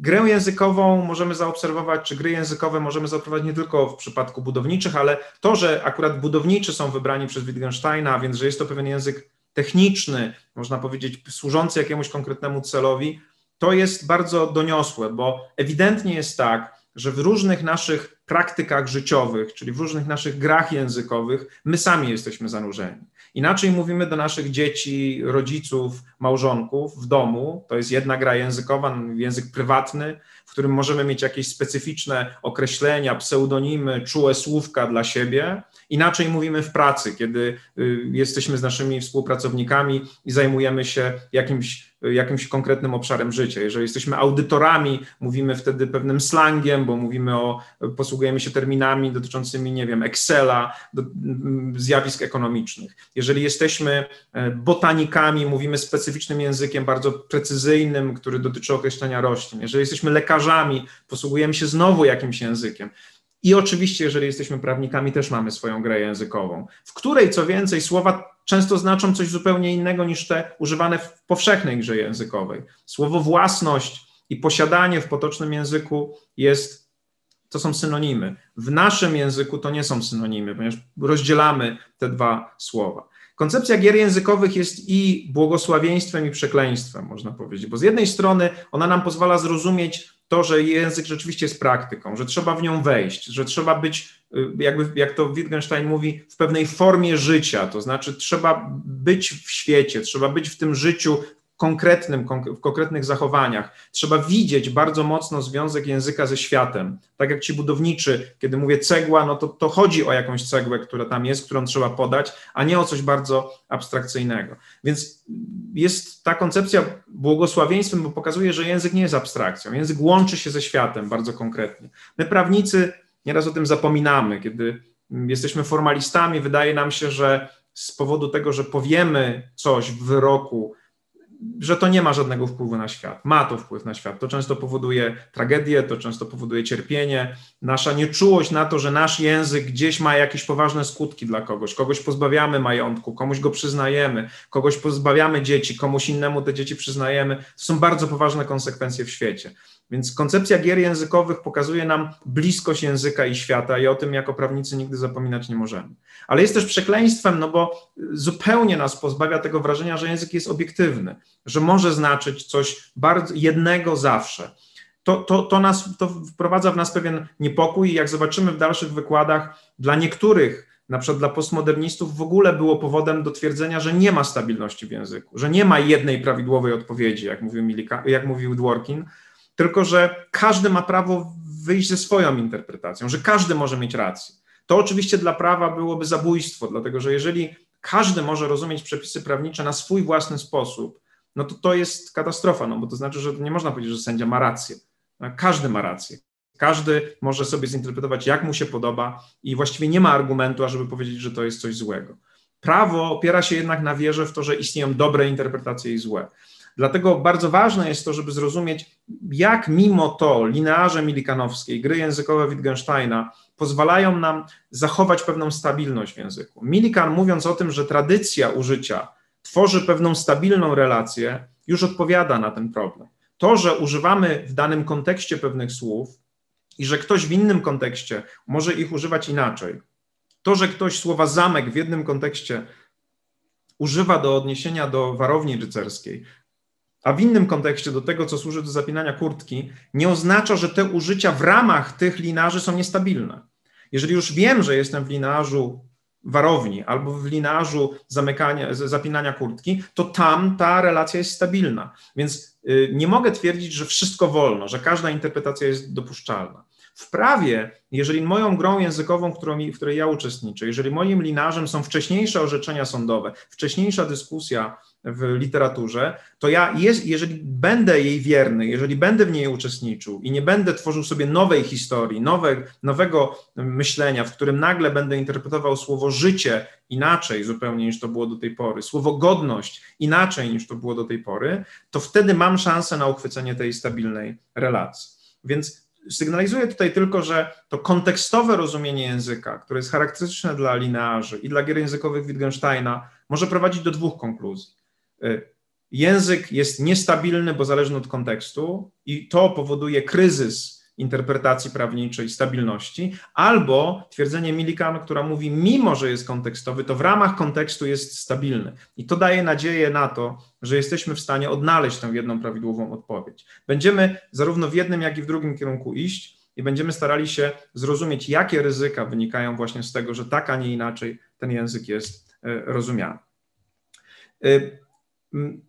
Grę językową możemy zaobserwować, czy gry językowe możemy zaobserwować nie tylko w przypadku budowniczych, ale to, że akurat budowniczy są wybrani przez Wittgensteina, więc że jest to pewien język techniczny, można powiedzieć, służący jakiemuś konkretnemu celowi, to jest bardzo doniosłe, bo ewidentnie jest tak, że w różnych naszych praktykach życiowych, czyli w różnych naszych grach językowych, my sami jesteśmy zanurzeni. Inaczej mówimy do naszych dzieci, rodziców, małżonków w domu. To jest jedna gra językowa, język prywatny, w którym możemy mieć jakieś specyficzne określenia, pseudonimy, czułe słówka dla siebie. Inaczej mówimy w pracy, kiedy y, jesteśmy z naszymi współpracownikami i zajmujemy się jakimś, jakimś konkretnym obszarem życia. Jeżeli jesteśmy audytorami, mówimy wtedy pewnym slangiem, bo mówimy o, posługujemy się terminami dotyczącymi, nie wiem, Excela, do, zjawisk ekonomicznych. Jeżeli jesteśmy e, botanikami, mówimy specyficznym językiem, bardzo precyzyjnym, który dotyczy określenia roślin. Jeżeli jesteśmy lekarzami, posługujemy się znowu jakimś językiem. I oczywiście, jeżeli jesteśmy prawnikami, też mamy swoją grę językową, w której co więcej słowa często znaczą coś zupełnie innego niż te używane w powszechnej grze językowej. Słowo własność i posiadanie w potocznym języku jest, to są synonimy. W naszym języku to nie są synonimy, ponieważ rozdzielamy te dwa słowa. Koncepcja gier językowych jest i błogosławieństwem, i przekleństwem, można powiedzieć, bo z jednej strony ona nam pozwala zrozumieć to, że język rzeczywiście jest praktyką, że trzeba w nią wejść, że trzeba być, y, jakby, jak to Wittgenstein mówi, w pewnej formie życia, to znaczy trzeba być w świecie, trzeba być w tym życiu konkretnym, w konkretnych zachowaniach. Trzeba widzieć bardzo mocno związek języka ze światem. Tak jak ci budowniczy, kiedy mówię cegła, no to, to chodzi o jakąś cegłę, która tam jest, którą trzeba podać, a nie o coś bardzo abstrakcyjnego. Więc jest ta koncepcja błogosławieństwem, bo pokazuje, że język nie jest abstrakcją. Język łączy się ze światem bardzo konkretnie. My, prawnicy, nieraz o tym zapominamy, kiedy jesteśmy formalistami, wydaje nam się, że z powodu tego, że powiemy coś w wyroku, że to nie ma żadnego wpływu na świat. Ma to wpływ na świat. To często powoduje tragedię, to często powoduje cierpienie. Nasza nieczułość na to, że nasz język gdzieś ma jakieś poważne skutki dla kogoś. Kogoś pozbawiamy majątku, komuś go przyznajemy, kogoś pozbawiamy dzieci, komuś innemu te dzieci przyznajemy. To są bardzo poważne konsekwencje w świecie. Więc koncepcja gier językowych pokazuje nam bliskość języka i świata i o tym jako prawnicy nigdy zapominać nie możemy. Ale jest też przekleństwem, no bo zupełnie nas pozbawia tego wrażenia, że język jest obiektywny, że może znaczyć coś bardzo jednego zawsze. To, to, to, nas, to wprowadza w nas pewien niepokój i jak zobaczymy w dalszych wykładach, dla niektórych na przykład dla postmodernistów w ogóle było powodem do twierdzenia, że nie ma stabilności w języku, że nie ma jednej prawidłowej odpowiedzi, jak mówił, Milika, jak mówił Dworkin, tylko że każdy ma prawo wyjść ze swoją interpretacją, że każdy może mieć rację. To oczywiście dla prawa byłoby zabójstwo, dlatego że jeżeli każdy może rozumieć przepisy prawnicze na swój własny sposób, no to to jest katastrofa, no bo to znaczy, że nie można powiedzieć, że sędzia ma rację. Każdy ma rację. Każdy może sobie zinterpretować, jak mu się podoba, i właściwie nie ma argumentu, ażeby powiedzieć, że to jest coś złego. Prawo opiera się jednak na wierze w to, że istnieją dobre interpretacje i złe. Dlatego bardzo ważne jest to, żeby zrozumieć, jak mimo to linearze milikanowskiej, gry językowe Wittgensteina pozwalają nam zachować pewną stabilność w języku. Milikan, mówiąc o tym, że tradycja użycia tworzy pewną stabilną relację, już odpowiada na ten problem. To, że używamy w danym kontekście pewnych słów i że ktoś w innym kontekście może ich używać inaczej, to, że ktoś słowa zamek w jednym kontekście używa do odniesienia do warowni rycerskiej, a w innym kontekście do tego, co służy do zapinania kurtki, nie oznacza, że te użycia w ramach tych linarzy są niestabilne. Jeżeli już wiem, że jestem w linarzu warowni albo w linarzu zamykania, zapinania kurtki, to tam ta relacja jest stabilna. Więc y, nie mogę twierdzić, że wszystko wolno, że każda interpretacja jest dopuszczalna. W prawie, jeżeli moją grą językową, którą, w której ja uczestniczę, jeżeli moim linarzem są wcześniejsze orzeczenia sądowe, wcześniejsza dyskusja w literaturze, to ja, jeżeli będę jej wierny, jeżeli będę w niej uczestniczył i nie będę tworzył sobie nowej historii, nowe, nowego myślenia, w którym nagle będę interpretował słowo życie inaczej zupełnie niż to było do tej pory, słowo godność inaczej niż to było do tej pory, to wtedy mam szansę na uchwycenie tej stabilnej relacji. Więc sygnalizuję tutaj tylko, że to kontekstowe rozumienie języka, które jest charakterystyczne dla linearzy i dla gier językowych Wittgensteina, może prowadzić do dwóch konkluzji. Y, język jest niestabilny, bo zależny od kontekstu, i to powoduje kryzys interpretacji prawniczej, stabilności, albo twierdzenie Millikan, która mówi, mimo że jest kontekstowy, to w ramach kontekstu jest stabilny. I to daje nadzieję na to, że jesteśmy w stanie odnaleźć tę jedną prawidłową odpowiedź. Będziemy zarówno w jednym, jak i w drugim kierunku iść i będziemy starali się zrozumieć, jakie ryzyka wynikają właśnie z tego, że tak, a nie inaczej ten język jest y, rozumiany. Y,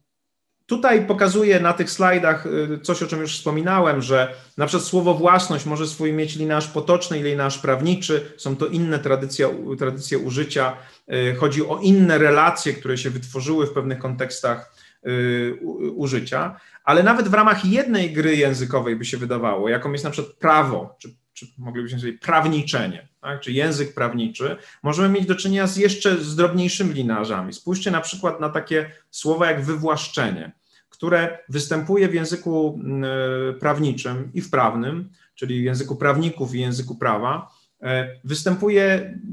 Tutaj pokazuję na tych slajdach y, coś, o czym już wspominałem, że na przykład słowo własność może swój mieć linaż potoczny i linaż prawniczy, są to inne tradycje, tradycje użycia, y, chodzi o inne relacje, które się wytworzyły w pewnych kontekstach y, użycia, ale nawet w ramach jednej gry językowej by się wydawało, jaką jest na przykład prawo, czy, czy moglibyśmy sobie prawniczenie, tak, czy język prawniczy, możemy mieć do czynienia z jeszcze zdrobniejszymi linarzami. Spójrzcie na przykład na takie słowa jak wywłaszczenie, które występuje w języku mm, prawniczym i w prawnym, czyli w języku prawników i języku prawa, e, występuje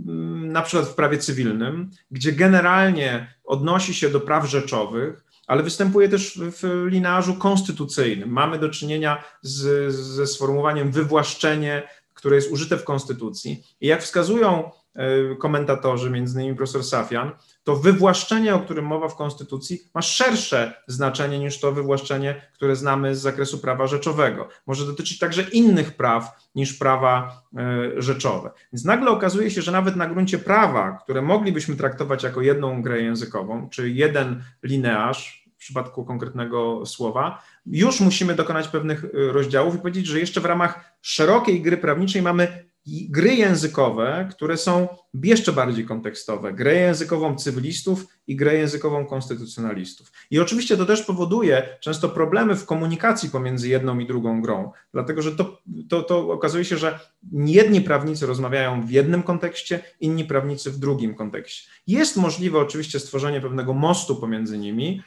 mm, na przykład w prawie cywilnym, gdzie generalnie odnosi się do praw rzeczowych, ale występuje też w linearzu konstytucyjnym. Mamy do czynienia z, ze sformułowaniem wywłaszczenie które jest użyte w Konstytucji. I jak wskazują e, komentatorzy, między innymi profesor Safian, to wywłaszczenie, o którym mowa w Konstytucji, ma szersze znaczenie niż to wywłaszczenie, które znamy z zakresu prawa rzeczowego. Może dotyczyć także innych praw niż prawa e, rzeczowe. Więc nagle okazuje się, że nawet na gruncie prawa, które moglibyśmy traktować jako jedną grę językową, czy jeden linearz, w przypadku konkretnego słowa, już musimy dokonać pewnych y, rozdziałów i powiedzieć, że jeszcze w ramach szerokiej gry prawniczej mamy gry językowe, które są jeszcze bardziej kontekstowe. Grę językową cywilistów i grę językową konstytucjonalistów. I oczywiście to też powoduje często problemy w komunikacji pomiędzy jedną i drugą grą, dlatego że to, to, to okazuje się, że jedni prawnicy rozmawiają w jednym kontekście, inni prawnicy w drugim kontekście. Jest możliwe oczywiście stworzenie pewnego mostu pomiędzy nimi,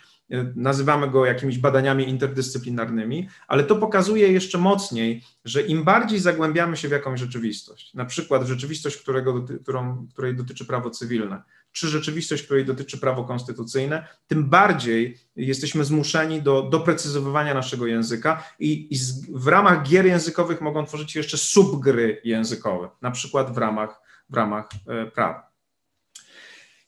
nazywamy go jakimiś badaniami interdyscyplinarnymi, ale to pokazuje jeszcze mocniej, że im bardziej zagłębiamy się w jakąś rzeczywistość, na przykład w rzeczywistość, którego, którą, której dotyczy prawo cywilne, czy rzeczywistość, której dotyczy prawo konstytucyjne, tym bardziej jesteśmy zmuszeni do doprecyzowywania naszego języka i, i z, w ramach gier językowych mogą tworzyć się jeszcze subgry językowe, na przykład w ramach, w ramach e, prawa.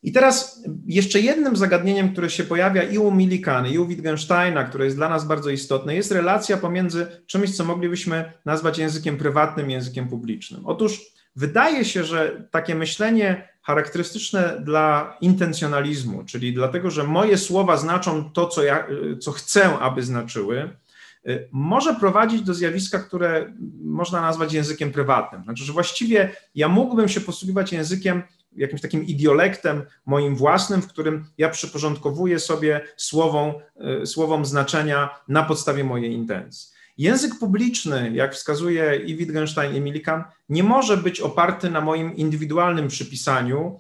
I teraz jeszcze jednym zagadnieniem, które się pojawia i u Milikany, i u Wittgensteina, które jest dla nas bardzo istotne, jest relacja pomiędzy czymś, co moglibyśmy nazwać językiem prywatnym językiem publicznym. Otóż Wydaje się, że takie myślenie charakterystyczne dla intencjonalizmu, czyli dlatego, że moje słowa znaczą to, co, ja, co chcę, aby znaczyły, y, może prowadzić do zjawiska, które można nazwać językiem prywatnym. Znaczy, że właściwie ja mógłbym się posługiwać językiem jakimś takim idiolektem moim własnym, w którym ja przyporządkowuję sobie słowom, y, słowom znaczenia na podstawie mojej intencji. Język publiczny, jak wskazuje i Wittgenstein, i Millikan, nie może być oparty na moim indywidualnym przypisaniu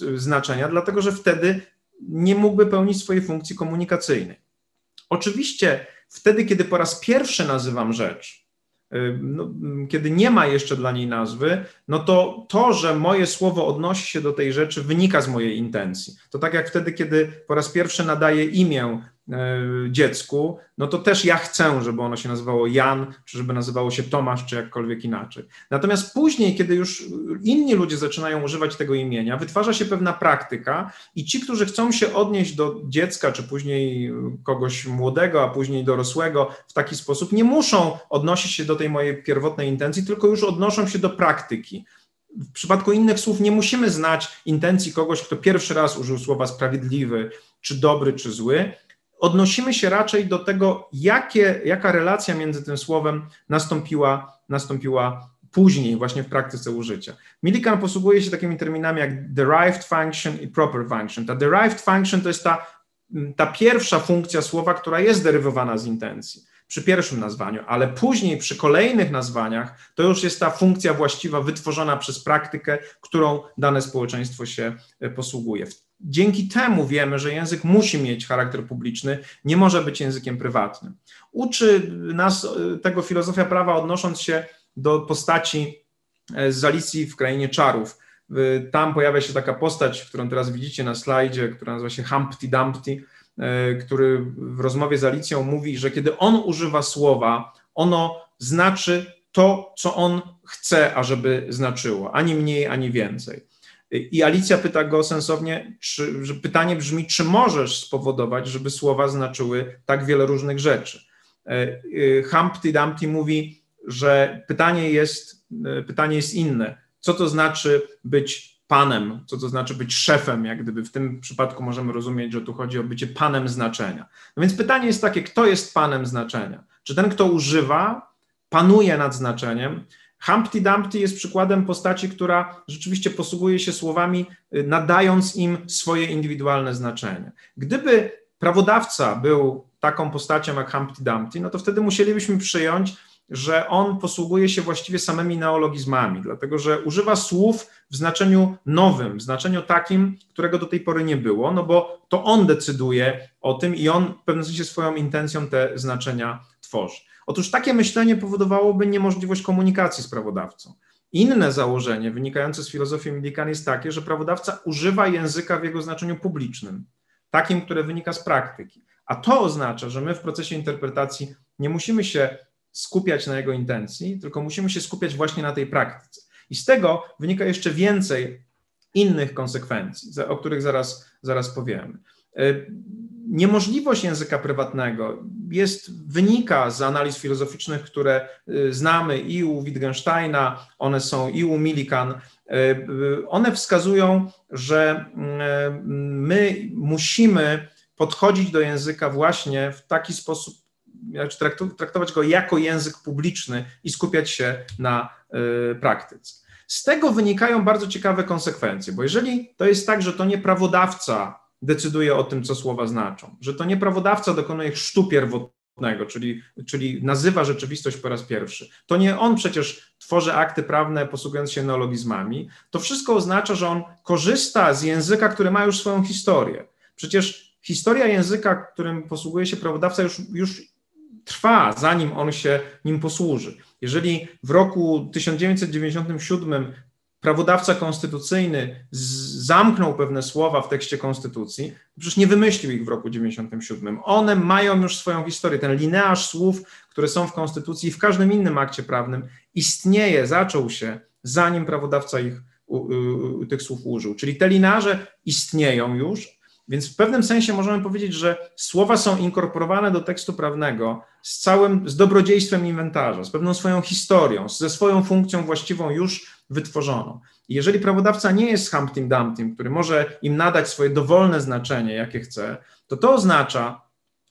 y, znaczenia, dlatego że wtedy nie mógłby pełnić swojej funkcji komunikacyjnej. Oczywiście wtedy, kiedy po raz pierwszy nazywam rzecz, no, kiedy nie ma jeszcze dla niej nazwy, no to to, że moje słowo odnosi się do tej rzeczy, wynika z mojej intencji. To tak jak wtedy, kiedy po raz pierwszy nadaję imię dziecku, no to też ja chcę, żeby ono się nazywało Jan, czy żeby nazywało się Tomasz, czy jakkolwiek inaczej. Natomiast później, kiedy już inni ludzie zaczynają używać tego imienia, wytwarza się pewna praktyka i ci, którzy chcą się odnieść do dziecka, czy później kogoś młodego, a później dorosłego w taki sposób, nie muszą odnosić się do tej mojej pierwotnej intencji, tylko już odnoszą się do praktyki. W przypadku innych słów nie musimy znać intencji kogoś, kto pierwszy raz użył słowa sprawiedliwy, czy dobry, czy zły, odnosimy się raczej do tego, jakie, jaka relacja między tym słowem nastąpiła, nastąpiła później, właśnie w praktyce użycia. Millikan posługuje się takimi terminami jak derived function i proper function. Ta derived function to jest ta, ta pierwsza funkcja słowa, która jest derywowana z intencji przy pierwszym nazwaniu, ale później przy kolejnych nazwaniach to już jest ta funkcja właściwa wytworzona przez praktykę, którą dane społeczeństwo się e, posługuje. Dzięki temu wiemy, że język musi mieć charakter publiczny, nie może być językiem prywatnym. Uczy nas e, tego filozofia prawa, odnosząc się do postaci e, z Alicji w Krainie Czarów. Tam pojawia się taka postać, którą teraz widzicie na slajdzie, która nazywa się Humpty Dumpty, e, który w rozmowie z Alicją mówi, że kiedy on używa słowa, ono znaczy to, co on chce, ażeby znaczyło, ani mniej, ani więcej. I Alicja pyta go sensownie, czy, pytanie brzmi, czy możesz spowodować, żeby słowa znaczyły tak wiele różnych rzeczy. E, e, Humpty Dumpty mówi, że pytanie jest, e, pytanie jest inne. Co to znaczy być panem, co to znaczy być szefem, jak gdyby w tym przypadku możemy rozumieć, że tu chodzi o bycie panem znaczenia. No więc pytanie jest takie, kto jest panem znaczenia? Czy ten, kto używa, panuje nad znaczeniem, Humpty Dumpty jest przykładem postaci, która rzeczywiście posługuje się słowami, y, nadając im swoje indywidualne znaczenie. Gdyby prawodawca był taką postacią jak Humpty Dumpty, no to wtedy musielibyśmy przyjąć, że on posługuje się właściwie samymi neologizmami, dlatego że używa słów w znaczeniu nowym, w znaczeniu takim, którego do tej pory nie było, no bo to on decyduje o tym i on w pewnym sensie swoją intencją te znaczenia tworzy. Otóż takie myślenie powodowałoby niemożliwość komunikacji z prawodawcą. Inne założenie wynikające z filozofii Millikan jest takie, że prawodawca używa języka w jego znaczeniu publicznym, takim, które wynika z praktyki. A to oznacza, że my w procesie interpretacji nie musimy się skupiać na jego intencji, tylko musimy się skupiać właśnie na tej praktyce. I z tego wynika jeszcze więcej innych konsekwencji, o których zaraz, zaraz powiemy niemożliwość języka prywatnego jest, wynika z analiz filozoficznych, które y, znamy i u Wittgensteina, one są i u Millikan. Y, y, one wskazują, że my musimy podchodzić do języka właśnie w taki sposób, traktować go jako język publiczny i skupiać się na praktyce. Z tego wynikają bardzo ciekawe konsekwencje, bo jeżeli to jest tak, że to nie prawodawca decyduje o tym, co słowa znaczą. Że to nie prawodawca dokonuje chrztu pierwotnego, czyli, czyli nazywa rzeczywistość po raz pierwszy. To nie on przecież tworzy akty prawne posługując się neologizmami. To wszystko oznacza, że on korzysta z języka, który ma już swoją historię. Przecież historia języka, którym posługuje się prawodawca, już, już trwa, zanim on się nim posłuży. Jeżeli w roku 1997 prawodawca konstytucyjny zamknął pewne słowa w tekście konstytucji, przecież nie wymyślił ich w roku 97. One mają już swoją historię. Ten linearz słów, które są w konstytucji i w każdym innym akcie prawnym istnieje, zaczął się, zanim prawodawca ich, tych słów użył. Czyli te linearze istnieją już Więc w pewnym sensie możemy powiedzieć, że słowa są inkorporowane do tekstu prawnego z całym, z dobrodziejstwem inwentarza, z pewną swoją historią, ze swoją funkcją właściwą już wytworzoną. I jeżeli prawodawca nie jest Humptym Dumptym, który może im nadać swoje dowolne znaczenie, jakie chce, to to oznacza,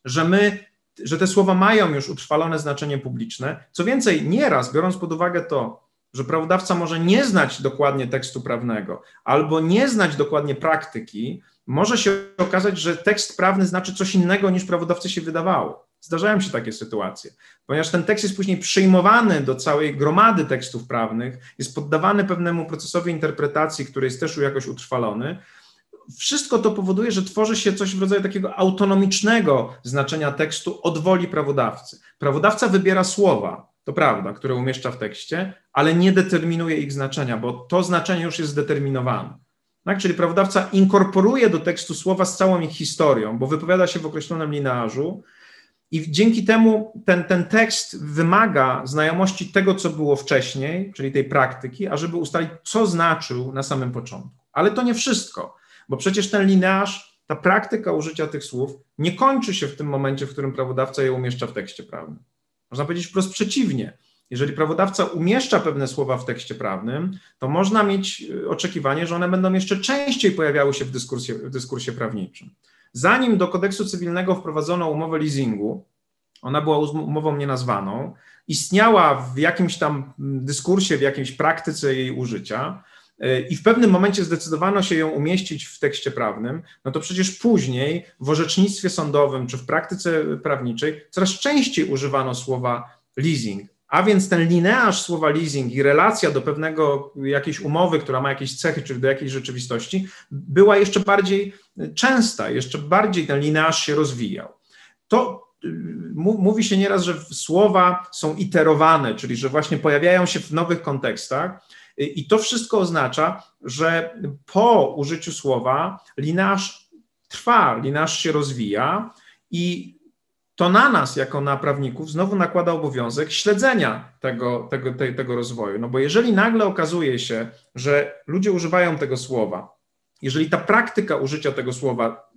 że my, że te słowa mają już utrwalone znaczenie publiczne. Co więcej, nieraz, biorąc pod uwagę to, że prawodawca może nie znać dokładnie tekstu prawnego albo nie znać dokładnie praktyki, może się okazać, że tekst prawny znaczy coś innego niż prawodawcy się wydawało. Zdarzają się takie sytuacje, ponieważ ten tekst jest później przyjmowany do całej gromady tekstów prawnych, jest poddawany pewnemu procesowi interpretacji, który jest też jakoś utrwalony. Wszystko to powoduje, że tworzy się coś w rodzaju takiego autonomicznego znaczenia tekstu od woli prawodawcy. Prawodawca wybiera słowa, to prawda, które umieszcza w tekście, ale nie determinuje ich znaczenia, bo to znaczenie już jest zdeterminowane. Tak? Czyli prawodawca inkorporuje do tekstu słowa z całą ich historią, bo wypowiada się w określonym linearzu, i dzięki temu ten, ten tekst wymaga znajomości tego, co było wcześniej, czyli tej praktyki, ażeby ustalić, co znaczył na samym początku. Ale to nie wszystko, bo przecież ten linearz, ta praktyka użycia tych słów nie kończy się w tym momencie, w którym prawodawca je umieszcza w tekście prawnym. Można powiedzieć wprost przeciwnie. Jeżeli prawodawca umieszcza pewne słowa w tekście prawnym, to można mieć y, oczekiwanie, że one będą jeszcze częściej pojawiały się w dyskursie, w dyskursie prawniczym. Zanim do kodeksu cywilnego wprowadzono umowę leasingu, ona była umową nienazwaną, istniała w jakimś tam dyskursie, w jakiejś praktyce jej użycia, y, i w pewnym momencie zdecydowano się ją umieścić w tekście prawnym, no to przecież później w orzecznictwie sądowym czy w praktyce prawniczej coraz częściej używano słowa leasing. A więc ten linearz słowa leasing i relacja do pewnego jakiejś umowy, która ma jakieś cechy, czy do jakiejś rzeczywistości, była jeszcze bardziej częsta, jeszcze bardziej ten linearz się rozwijał. To y, mówi się nieraz, że słowa są iterowane, czyli że właśnie pojawiają się w nowych kontekstach. I to wszystko oznacza, że po użyciu słowa linearz trwa, linearz się rozwija i to na nas, jako na prawników, znowu nakłada obowiązek śledzenia tego, tego, te, tego rozwoju. No bo jeżeli nagle okazuje się, że ludzie używają tego słowa, jeżeli ta praktyka użycia tego słowa,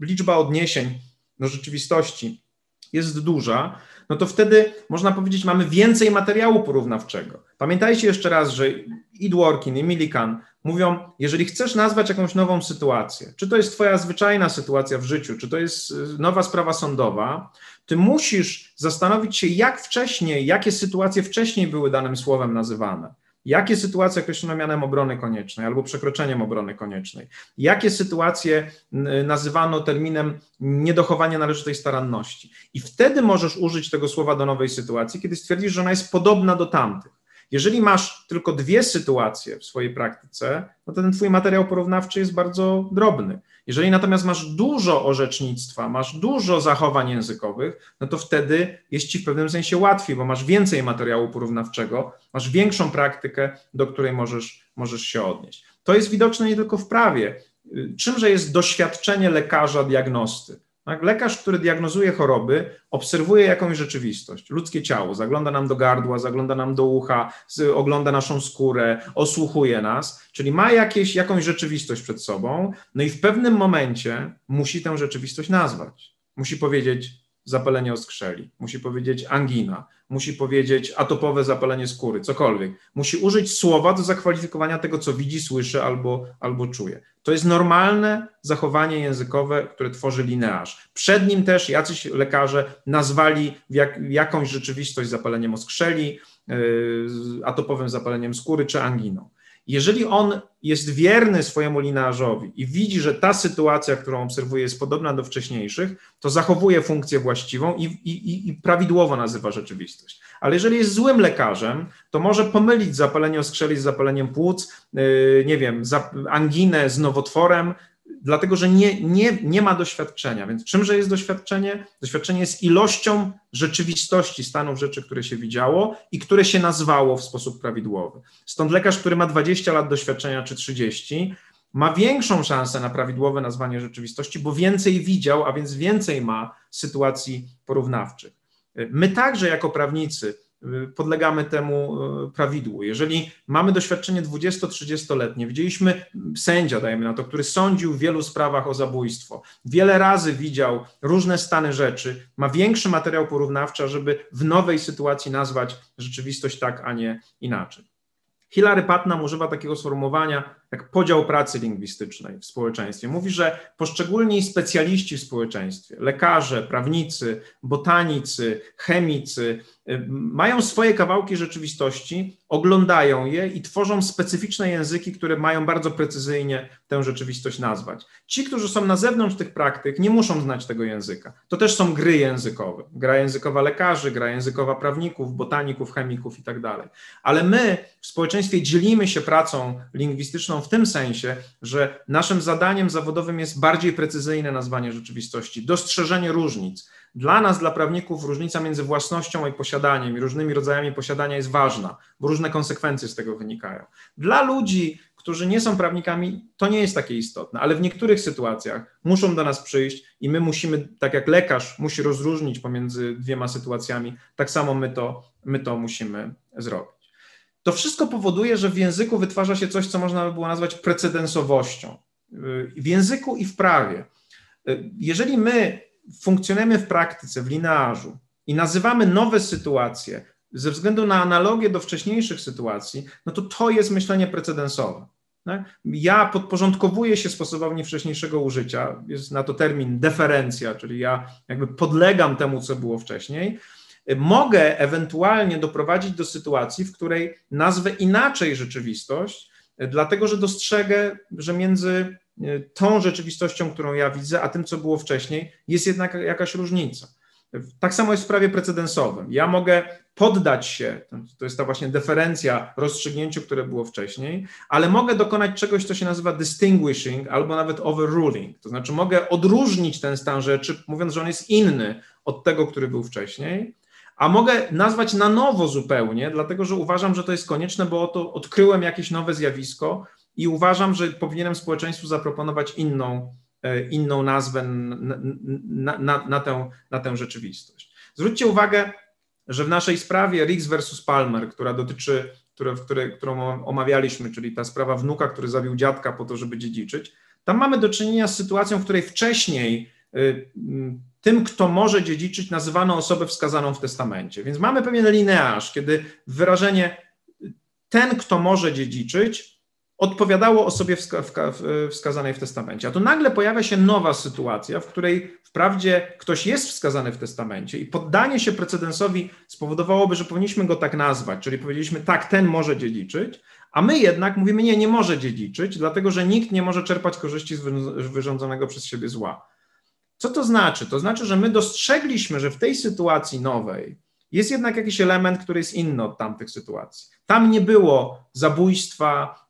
liczba odniesień do rzeczywistości jest duża, no to wtedy można powiedzieć, mamy więcej materiału porównawczego. Pamiętajcie jeszcze raz, że i Dworkin, i Millikan mówią, jeżeli chcesz nazwać jakąś nową sytuację, czy to jest Twoja zwyczajna sytuacja w życiu, czy to jest y, nowa sprawa sądowa, ty musisz zastanowić się, jak wcześniej, jakie sytuacje wcześniej były danym słowem nazywane. Jakie sytuacje określono mianem obrony koniecznej albo przekroczeniem obrony koniecznej? Jakie sytuacje nazywano terminem niedochowania należytej staranności? I wtedy możesz użyć tego słowa do nowej sytuacji, kiedy stwierdzisz, że ona jest podobna do tamtych. Jeżeli masz tylko dwie sytuacje w swojej praktyce, no to ten twój materiał porównawczy jest bardzo drobny. Jeżeli natomiast masz dużo orzecznictwa, masz dużo zachowań językowych, no to wtedy jest ci w pewnym sensie łatwiej, bo masz więcej materiału porównawczego, masz większą praktykę, do której możesz, możesz się odnieść. To jest widoczne nie tylko w prawie. Czymże jest doświadczenie lekarza diagnosty? Tak? Lekarz, który diagnozuje choroby, obserwuje jakąś rzeczywistość, ludzkie ciało, zagląda nam do gardła, zagląda nam do ucha, ogląda naszą skórę, osłuchuje nas, czyli ma jakieś, jakąś rzeczywistość przed sobą, no i w pewnym momencie musi tę rzeczywistość nazwać. Musi powiedzieć, zapalenie oskrzeli, musi powiedzieć angina, musi powiedzieć atopowe zapalenie skóry, cokolwiek. Musi użyć słowa do zakwalifikowania tego, co widzi, słyszy albo, albo czuje. To jest normalne zachowanie językowe, które tworzy linearz. Przed nim też jacyś lekarze nazwali jak, jakąś rzeczywistość zapaleniem oskrzeli, yy, atopowym zapaleniem skóry czy anginą. Jeżeli on jest wierny swojemu linearzowi i widzi, że ta sytuacja, którą obserwuje, jest podobna do wcześniejszych, to zachowuje funkcję właściwą i, i, i prawidłowo nazywa rzeczywistość. Ale jeżeli jest złym lekarzem, to może pomylić zapalenie oskrzeli z zapaleniem płuc, yy, nie wiem, anginę z nowotworem, dlatego że nie, nie, nie ma doświadczenia. Więc czymże jest doświadczenie? Doświadczenie jest ilością rzeczywistości, stanów rzeczy, które się widziało i które się nazwało w sposób prawidłowy. Stąd lekarz, który ma 20 lat doświadczenia czy 30, ma większą szansę na prawidłowe nazwanie rzeczywistości, bo więcej widział, a więc więcej ma sytuacji porównawczych. My także jako prawnicy podlegamy temu prawidłu. Jeżeli mamy doświadczenie 20-30-letnie, widzieliśmy sędzia, dajmy na to, który sądził w wielu sprawach o zabójstwo, wiele razy widział różne stany rzeczy, ma większy materiał porównawczy, żeby w nowej sytuacji nazwać rzeczywistość tak, a nie inaczej. Hilary Putnam używa takiego sformułowania jak podział pracy lingwistycznej w społeczeństwie. Mówi, że poszczególni specjaliści w społeczeństwie, lekarze, prawnicy, botanicy, chemicy, y, mają swoje kawałki rzeczywistości, oglądają je i tworzą specyficzne języki, które mają bardzo precyzyjnie tę rzeczywistość nazwać. Ci, którzy są na zewnątrz tych praktyk, nie muszą znać tego języka. To też są gry językowe. Gra językowa lekarzy, gra językowa prawników, botaników, chemików i tak. Ale my w społeczeństwie dzielimy się pracą lingwistyczną w tym sensie, że naszym zadaniem zawodowym jest bardziej precyzyjne nazwanie rzeczywistości, dostrzeżenie różnic. Dla nas, dla prawników, różnica między własnością i posiadaniem i różnymi rodzajami posiadania jest ważna, bo różne konsekwencje z tego wynikają. Dla ludzi, którzy nie są prawnikami, to nie jest takie istotne, ale w niektórych sytuacjach muszą do nas przyjść i my musimy, tak jak lekarz musi rozróżnić pomiędzy dwiema sytuacjami, tak samo my to, my to musimy zrobić. To wszystko powoduje, że w języku wytwarza się coś, co można by było nazwać precedensowością. W języku i w prawie. Jeżeli my funkcjonujemy w praktyce, w linearzu i nazywamy nowe sytuacje ze względu na analogię do wcześniejszych sytuacji, no to to jest myślenie precedensowe. Tak? Ja podporządkowuję się sposobowi wcześniejszego użycia, jest na to termin deferencja, czyli ja jakby podlegam temu, co było wcześniej, mogę ewentualnie doprowadzić do sytuacji, w której nazwę inaczej rzeczywistość, dlatego że dostrzegę, że między e, tą rzeczywistością, którą ja widzę, a tym, co było wcześniej, jest jednak jakaś różnica. Tak samo jest w prawie precedensowym. Ja mogę poddać się, to jest ta właśnie deferencja rozstrzygnięciu, które było wcześniej, ale mogę dokonać czegoś, co się nazywa distinguishing albo nawet overruling. To znaczy mogę odróżnić ten stan rzeczy, mówiąc, że on jest inny od tego, który był wcześniej, a mogę nazwać na nowo zupełnie, dlatego że uważam, że to jest konieczne, bo oto odkryłem jakieś nowe zjawisko i uważam, że powinienem społeczeństwu zaproponować inną, e, inną nazwę na, na, na, tę, na tę rzeczywistość. Zwróćcie uwagę, że w naszej sprawie Riggs versus Palmer, która dotyczy, które, które, którą omawialiśmy, czyli ta sprawa wnuka, który zabił dziadka po to, żeby dziedziczyć, tam mamy do czynienia z sytuacją, w której wcześniej y, tym, kto może dziedziczyć, nazywano osobę wskazaną w testamencie. Więc mamy pewien linearz, kiedy wyrażenie ten, kto może dziedziczyć, odpowiadało osobie wska wskazanej w testamencie. A tu nagle pojawia się nowa sytuacja, w której wprawdzie ktoś jest wskazany w testamencie i poddanie się precedensowi spowodowałoby, że powinniśmy go tak nazwać, czyli powiedzieliśmy tak, ten może dziedziczyć, a my jednak mówimy nie, nie może dziedziczyć, dlatego że nikt nie może czerpać korzyści z wyrządzonego przez siebie zła. Co to znaczy? To znaczy, że my dostrzegliśmy, że w tej sytuacji nowej jest jednak jakiś element, który jest inny od tamtych sytuacji. Tam nie było zabójstwa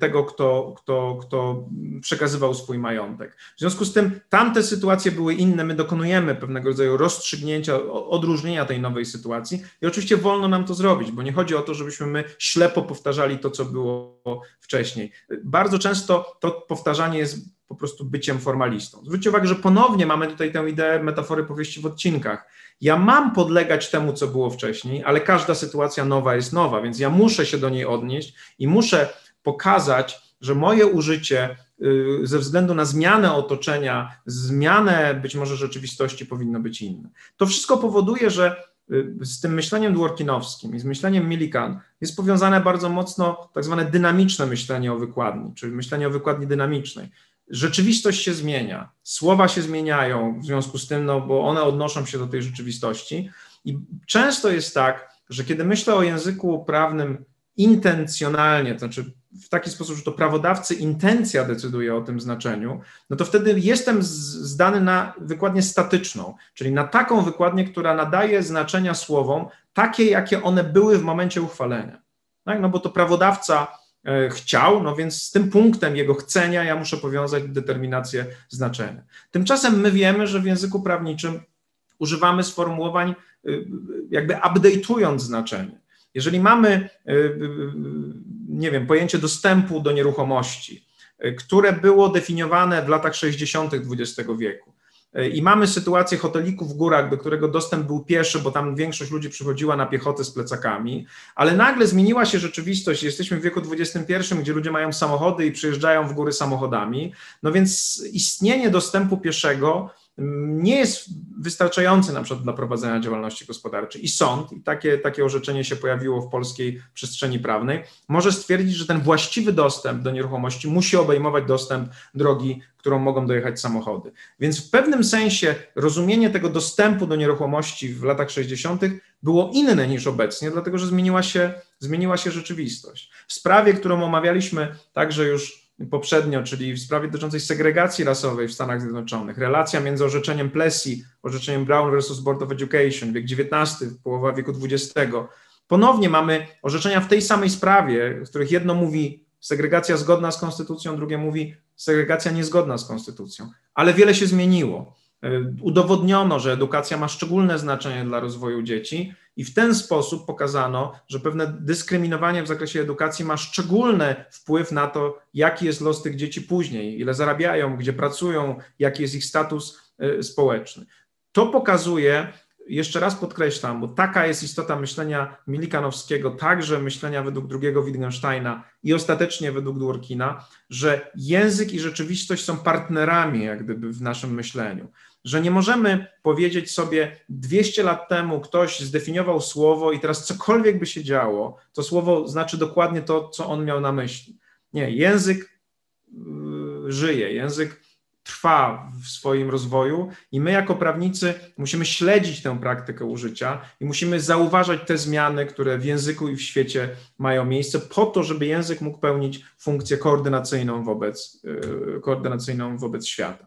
tego, kto, kto, kto przekazywał swój majątek. W związku z tym tamte sytuacje były inne, my dokonujemy pewnego rodzaju rozstrzygnięcia, odróżnienia tej nowej sytuacji i oczywiście wolno nam to zrobić, bo nie chodzi o to, żebyśmy my ślepo powtarzali to, co było wcześniej. Bardzo często to powtarzanie jest po prostu byciem formalistą. Zwróćcie uwagę, że ponownie mamy tutaj tę ideę metafory powieści w odcinkach. Ja mam podlegać temu, co było wcześniej, ale każda sytuacja nowa jest nowa, więc ja muszę się do niej odnieść i muszę pokazać, że moje użycie y, ze względu na zmianę otoczenia, zmianę być może rzeczywistości powinno być inne. To wszystko powoduje, że y, z tym myśleniem dworkinowskim i z myśleniem Millikan jest powiązane bardzo mocno tak zwane dynamiczne myślenie o wykładni, czyli myślenie o wykładni dynamicznej rzeczywistość się zmienia, słowa się zmieniają w związku z tym, no bo one odnoszą się do tej rzeczywistości. I często jest tak, że kiedy myślę o języku prawnym intencjonalnie, to znaczy w taki sposób, że to prawodawcy intencja decyduje o tym znaczeniu, no to wtedy jestem zdany na wykładnię statyczną, czyli na taką wykładnię, która nadaje znaczenia słowom takie, jakie one były w momencie uchwalenia. Tak? No bo to prawodawca chciał, no więc z tym punktem jego chcenia ja muszę powiązać determinację znaczenia. Tymczasem my wiemy, że w języku prawniczym używamy sformułowań y, jakby update'ując znaczenie. Jeżeli mamy, y, nie wiem, pojęcie dostępu do nieruchomości, które było definiowane w latach 60. XX wieku, I mamy sytuację hoteliku w górach, do którego dostęp był pieszy, bo tam większość ludzi przychodziła na piechotę z plecakami, ale nagle zmieniła się rzeczywistość. Jesteśmy w wieku XXI, gdzie ludzie mają samochody i przyjeżdżają w góry samochodami. No więc istnienie dostępu pieszego nie jest wystarczający na przykład dla prowadzenia działalności gospodarczej. I sąd, i takie, takie orzeczenie się pojawiło w polskiej przestrzeni prawnej, może stwierdzić, że ten właściwy dostęp do nieruchomości musi obejmować dostęp drogi, którą mogą dojechać samochody. Więc w pewnym sensie rozumienie tego dostępu do nieruchomości w latach 60. było inne niż obecnie, dlatego że zmieniła się, zmieniła się rzeczywistość. W sprawie, którą omawialiśmy także już poprzednio, czyli w sprawie dotyczącej segregacji rasowej w Stanach Zjednoczonych, relacja między orzeczeniem Plessy, orzeczeniem Brown versus Board of Education, wiek XIX, połowa wieku XX. Ponownie mamy orzeczenia w tej samej sprawie, w których jedno mówi segregacja zgodna z konstytucją, drugie mówi segregacja niezgodna z konstytucją. Ale wiele się zmieniło. E, udowodniono, że edukacja ma szczególne znaczenie dla rozwoju dzieci i w ten sposób pokazano, że pewne dyskryminowanie w zakresie edukacji ma szczególny wpływ na to, jaki jest los tych dzieci później, ile zarabiają, gdzie pracują, jaki jest ich status e, społeczny. To pokazuje, jeszcze raz podkreślam, bo taka jest istota myślenia Milikanowskiego, także myślenia według drugiego Wittgensteina i ostatecznie według Dworkina, że język i rzeczywistość są partnerami jak gdyby w naszym myśleniu że nie możemy powiedzieć sobie 200 lat temu ktoś zdefiniował słowo i teraz cokolwiek by się działo, to słowo znaczy dokładnie to, co on miał na myśli. Nie, język yy, żyje, język trwa w swoim rozwoju i my jako prawnicy musimy śledzić tę praktykę użycia i musimy zauważać te zmiany, które w języku i w świecie mają miejsce po to, żeby język mógł pełnić funkcję koordynacyjną wobec, yy, koordynacyjną wobec świata.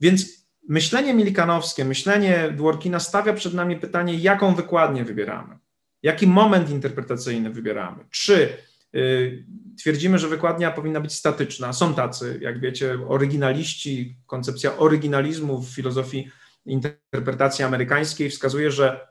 Więc myślenie milikanowskie, myślenie Dworkina stawia przed nami pytanie, jaką wykładnię wybieramy, jaki moment interpretacyjny wybieramy. Czy y, twierdzimy, że wykładnia powinna być statyczna? Są tacy, jak wiecie, oryginaliści, koncepcja oryginalizmu w filozofii interpretacji amerykańskiej wskazuje, że,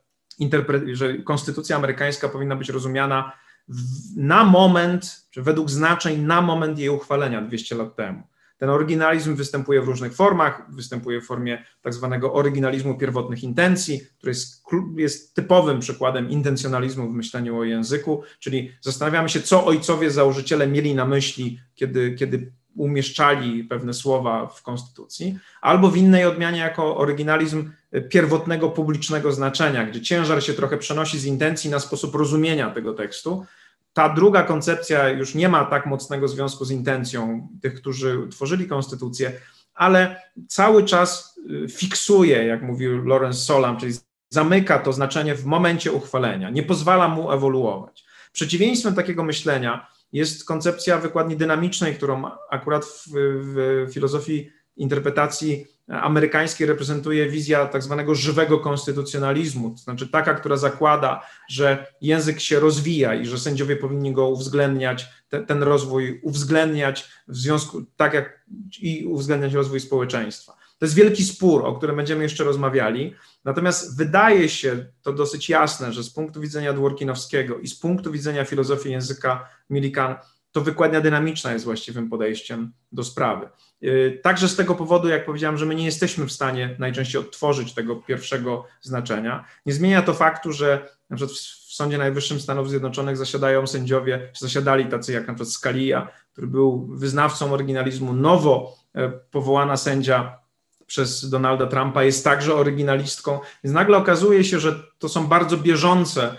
że konstytucja amerykańska powinna być rozumiana w, na moment, czy według znaczeń na moment jej uchwalenia 200 lat temu. Ten oryginalizm występuje w różnych formach, występuje w formie tak zwanego oryginalizmu pierwotnych intencji, który jest, jest typowym przykładem intencjonalizmu w myśleniu o języku, czyli zastanawiamy się, co ojcowie założyciele mieli na myśli, kiedy, kiedy umieszczali pewne słowa w konstytucji, albo w innej odmianie jako oryginalizm pierwotnego publicznego znaczenia, gdzie ciężar się trochę przenosi z intencji na sposób rozumienia tego tekstu, ta druga koncepcja już nie ma tak mocnego związku z intencją tych, którzy tworzyli konstytucję, ale cały czas y, fiksuje, jak mówił Lawrence Solam, czyli zamyka to znaczenie w momencie uchwalenia, nie pozwala mu ewoluować. Przeciwieństwem takiego myślenia jest koncepcja wykładni dynamicznej, którą akurat w, w filozofii interpretacji amerykańskiej reprezentuje wizja tak zwanego żywego konstytucjonalizmu, to znaczy taka, która zakłada, że język się rozwija i że sędziowie powinni go uwzględniać, te, ten rozwój uwzględniać w związku, tak jak i uwzględniać rozwój społeczeństwa. To jest wielki spór, o którym będziemy jeszcze rozmawiali, natomiast wydaje się to dosyć jasne, że z punktu widzenia Dworkinowskiego i z punktu widzenia filozofii języka Millikan to wykładnia dynamiczna jest właściwym podejściem do sprawy. Y, także z tego powodu, jak powiedziałem, że my nie jesteśmy w stanie najczęściej odtworzyć tego pierwszego znaczenia. Nie zmienia to faktu, że na przykład w Sądzie Najwyższym Stanów Zjednoczonych zasiadają sędziowie, zasiadali tacy jak na przykład Scalia, który był wyznawcą oryginalizmu, nowo e, powołana sędzia przez Donalda Trumpa jest także oryginalistką, więc nagle okazuje się, że to są bardzo bieżące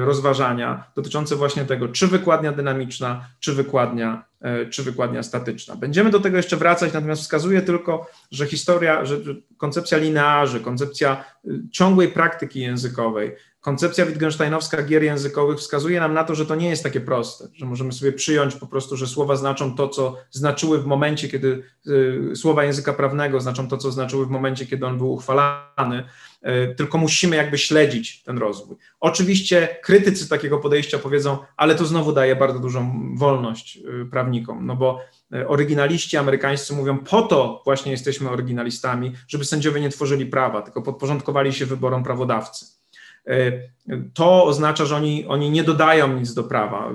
rozważania dotyczące właśnie tego, czy wykładnia dynamiczna, czy wykładnia, e, czy wykładnia statyczna. Będziemy do tego jeszcze wracać, natomiast wskazuję tylko, że historia, że koncepcja linearzy, koncepcja y, ciągłej praktyki językowej, koncepcja Wittgensteinowska gier językowych wskazuje nam na to, że to nie jest takie proste, że możemy sobie przyjąć po prostu, że słowa znaczą to, co znaczyły w momencie, kiedy y, słowa języka prawnego znaczą to, co znaczyły w momencie, kiedy on był uchwalany, y, tylko musimy jakby śledzić ten rozwój. Oczywiście krytycy takiego podejścia powiedzą, ale to znowu daje bardzo dużą wolność y, prawnikom, no bo y, oryginaliści amerykańscy mówią, po to właśnie jesteśmy oryginalistami, żeby sędziowie nie tworzyli prawa, tylko podporządkowali się wyborom prawodawcy. To oznacza, że oni, oni nie dodają nic do prawa.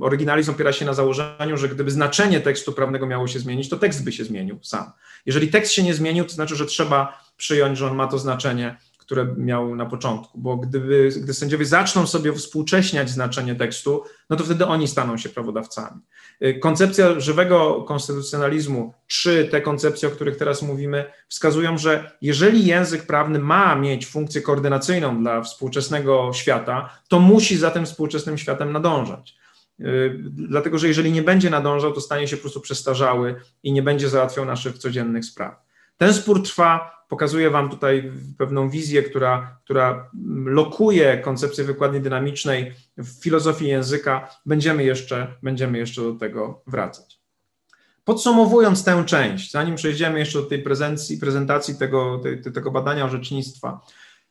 oryginalizm opiera się na założeniu, że gdyby znaczenie tekstu prawnego miało się zmienić, to tekst by się zmienił sam. Jeżeli tekst się nie zmienił, to znaczy, że trzeba przyjąć, że on ma to znaczenie, które miał na początku, bo gdyby, gdy sędziowie zaczną sobie współcześniać znaczenie tekstu, no to wtedy oni staną się prawodawcami. Y, koncepcja żywego konstytucjonalizmu, czy te koncepcje, o których teraz mówimy, wskazują, że jeżeli język prawny ma mieć funkcję koordynacyjną dla współczesnego świata, to musi za tym współczesnym światem nadążać. Y, dlatego, że jeżeli nie będzie nadążał, to stanie się po prostu przestarzały i nie będzie załatwiał naszych codziennych spraw. Ten spór trwa, pokazuję Wam tutaj pewną wizję, która, która lokuje koncepcję wykładni dynamicznej w filozofii języka. Będziemy jeszcze, będziemy jeszcze do tego wracać. Podsumowując tę część, zanim przejdziemy jeszcze do tej prezentacji, prezentacji tego, tego badania orzecznictwa,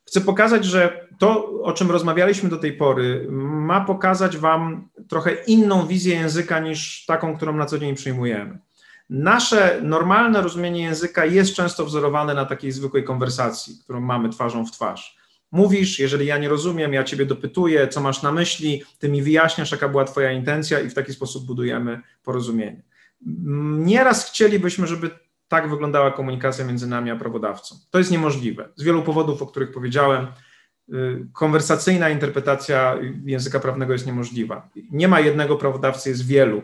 chcę pokazać, że to, o czym rozmawialiśmy do tej pory, ma pokazać Wam trochę inną wizję języka niż taką, którą na co dzień przyjmujemy. Nasze normalne rozumienie języka jest często wzorowane na takiej zwykłej konwersacji, którą mamy twarzą w twarz. Mówisz, jeżeli ja nie rozumiem, ja ciebie dopytuję, co masz na myśli, ty mi wyjaśniasz, jaka była twoja intencja i w taki sposób budujemy porozumienie. Nieraz chcielibyśmy, żeby tak wyglądała komunikacja między nami a prawodawcą. To jest niemożliwe. Z wielu powodów, o których powiedziałem, y, konwersacyjna interpretacja języka prawnego jest niemożliwa. Nie ma jednego prawodawcy, jest wielu.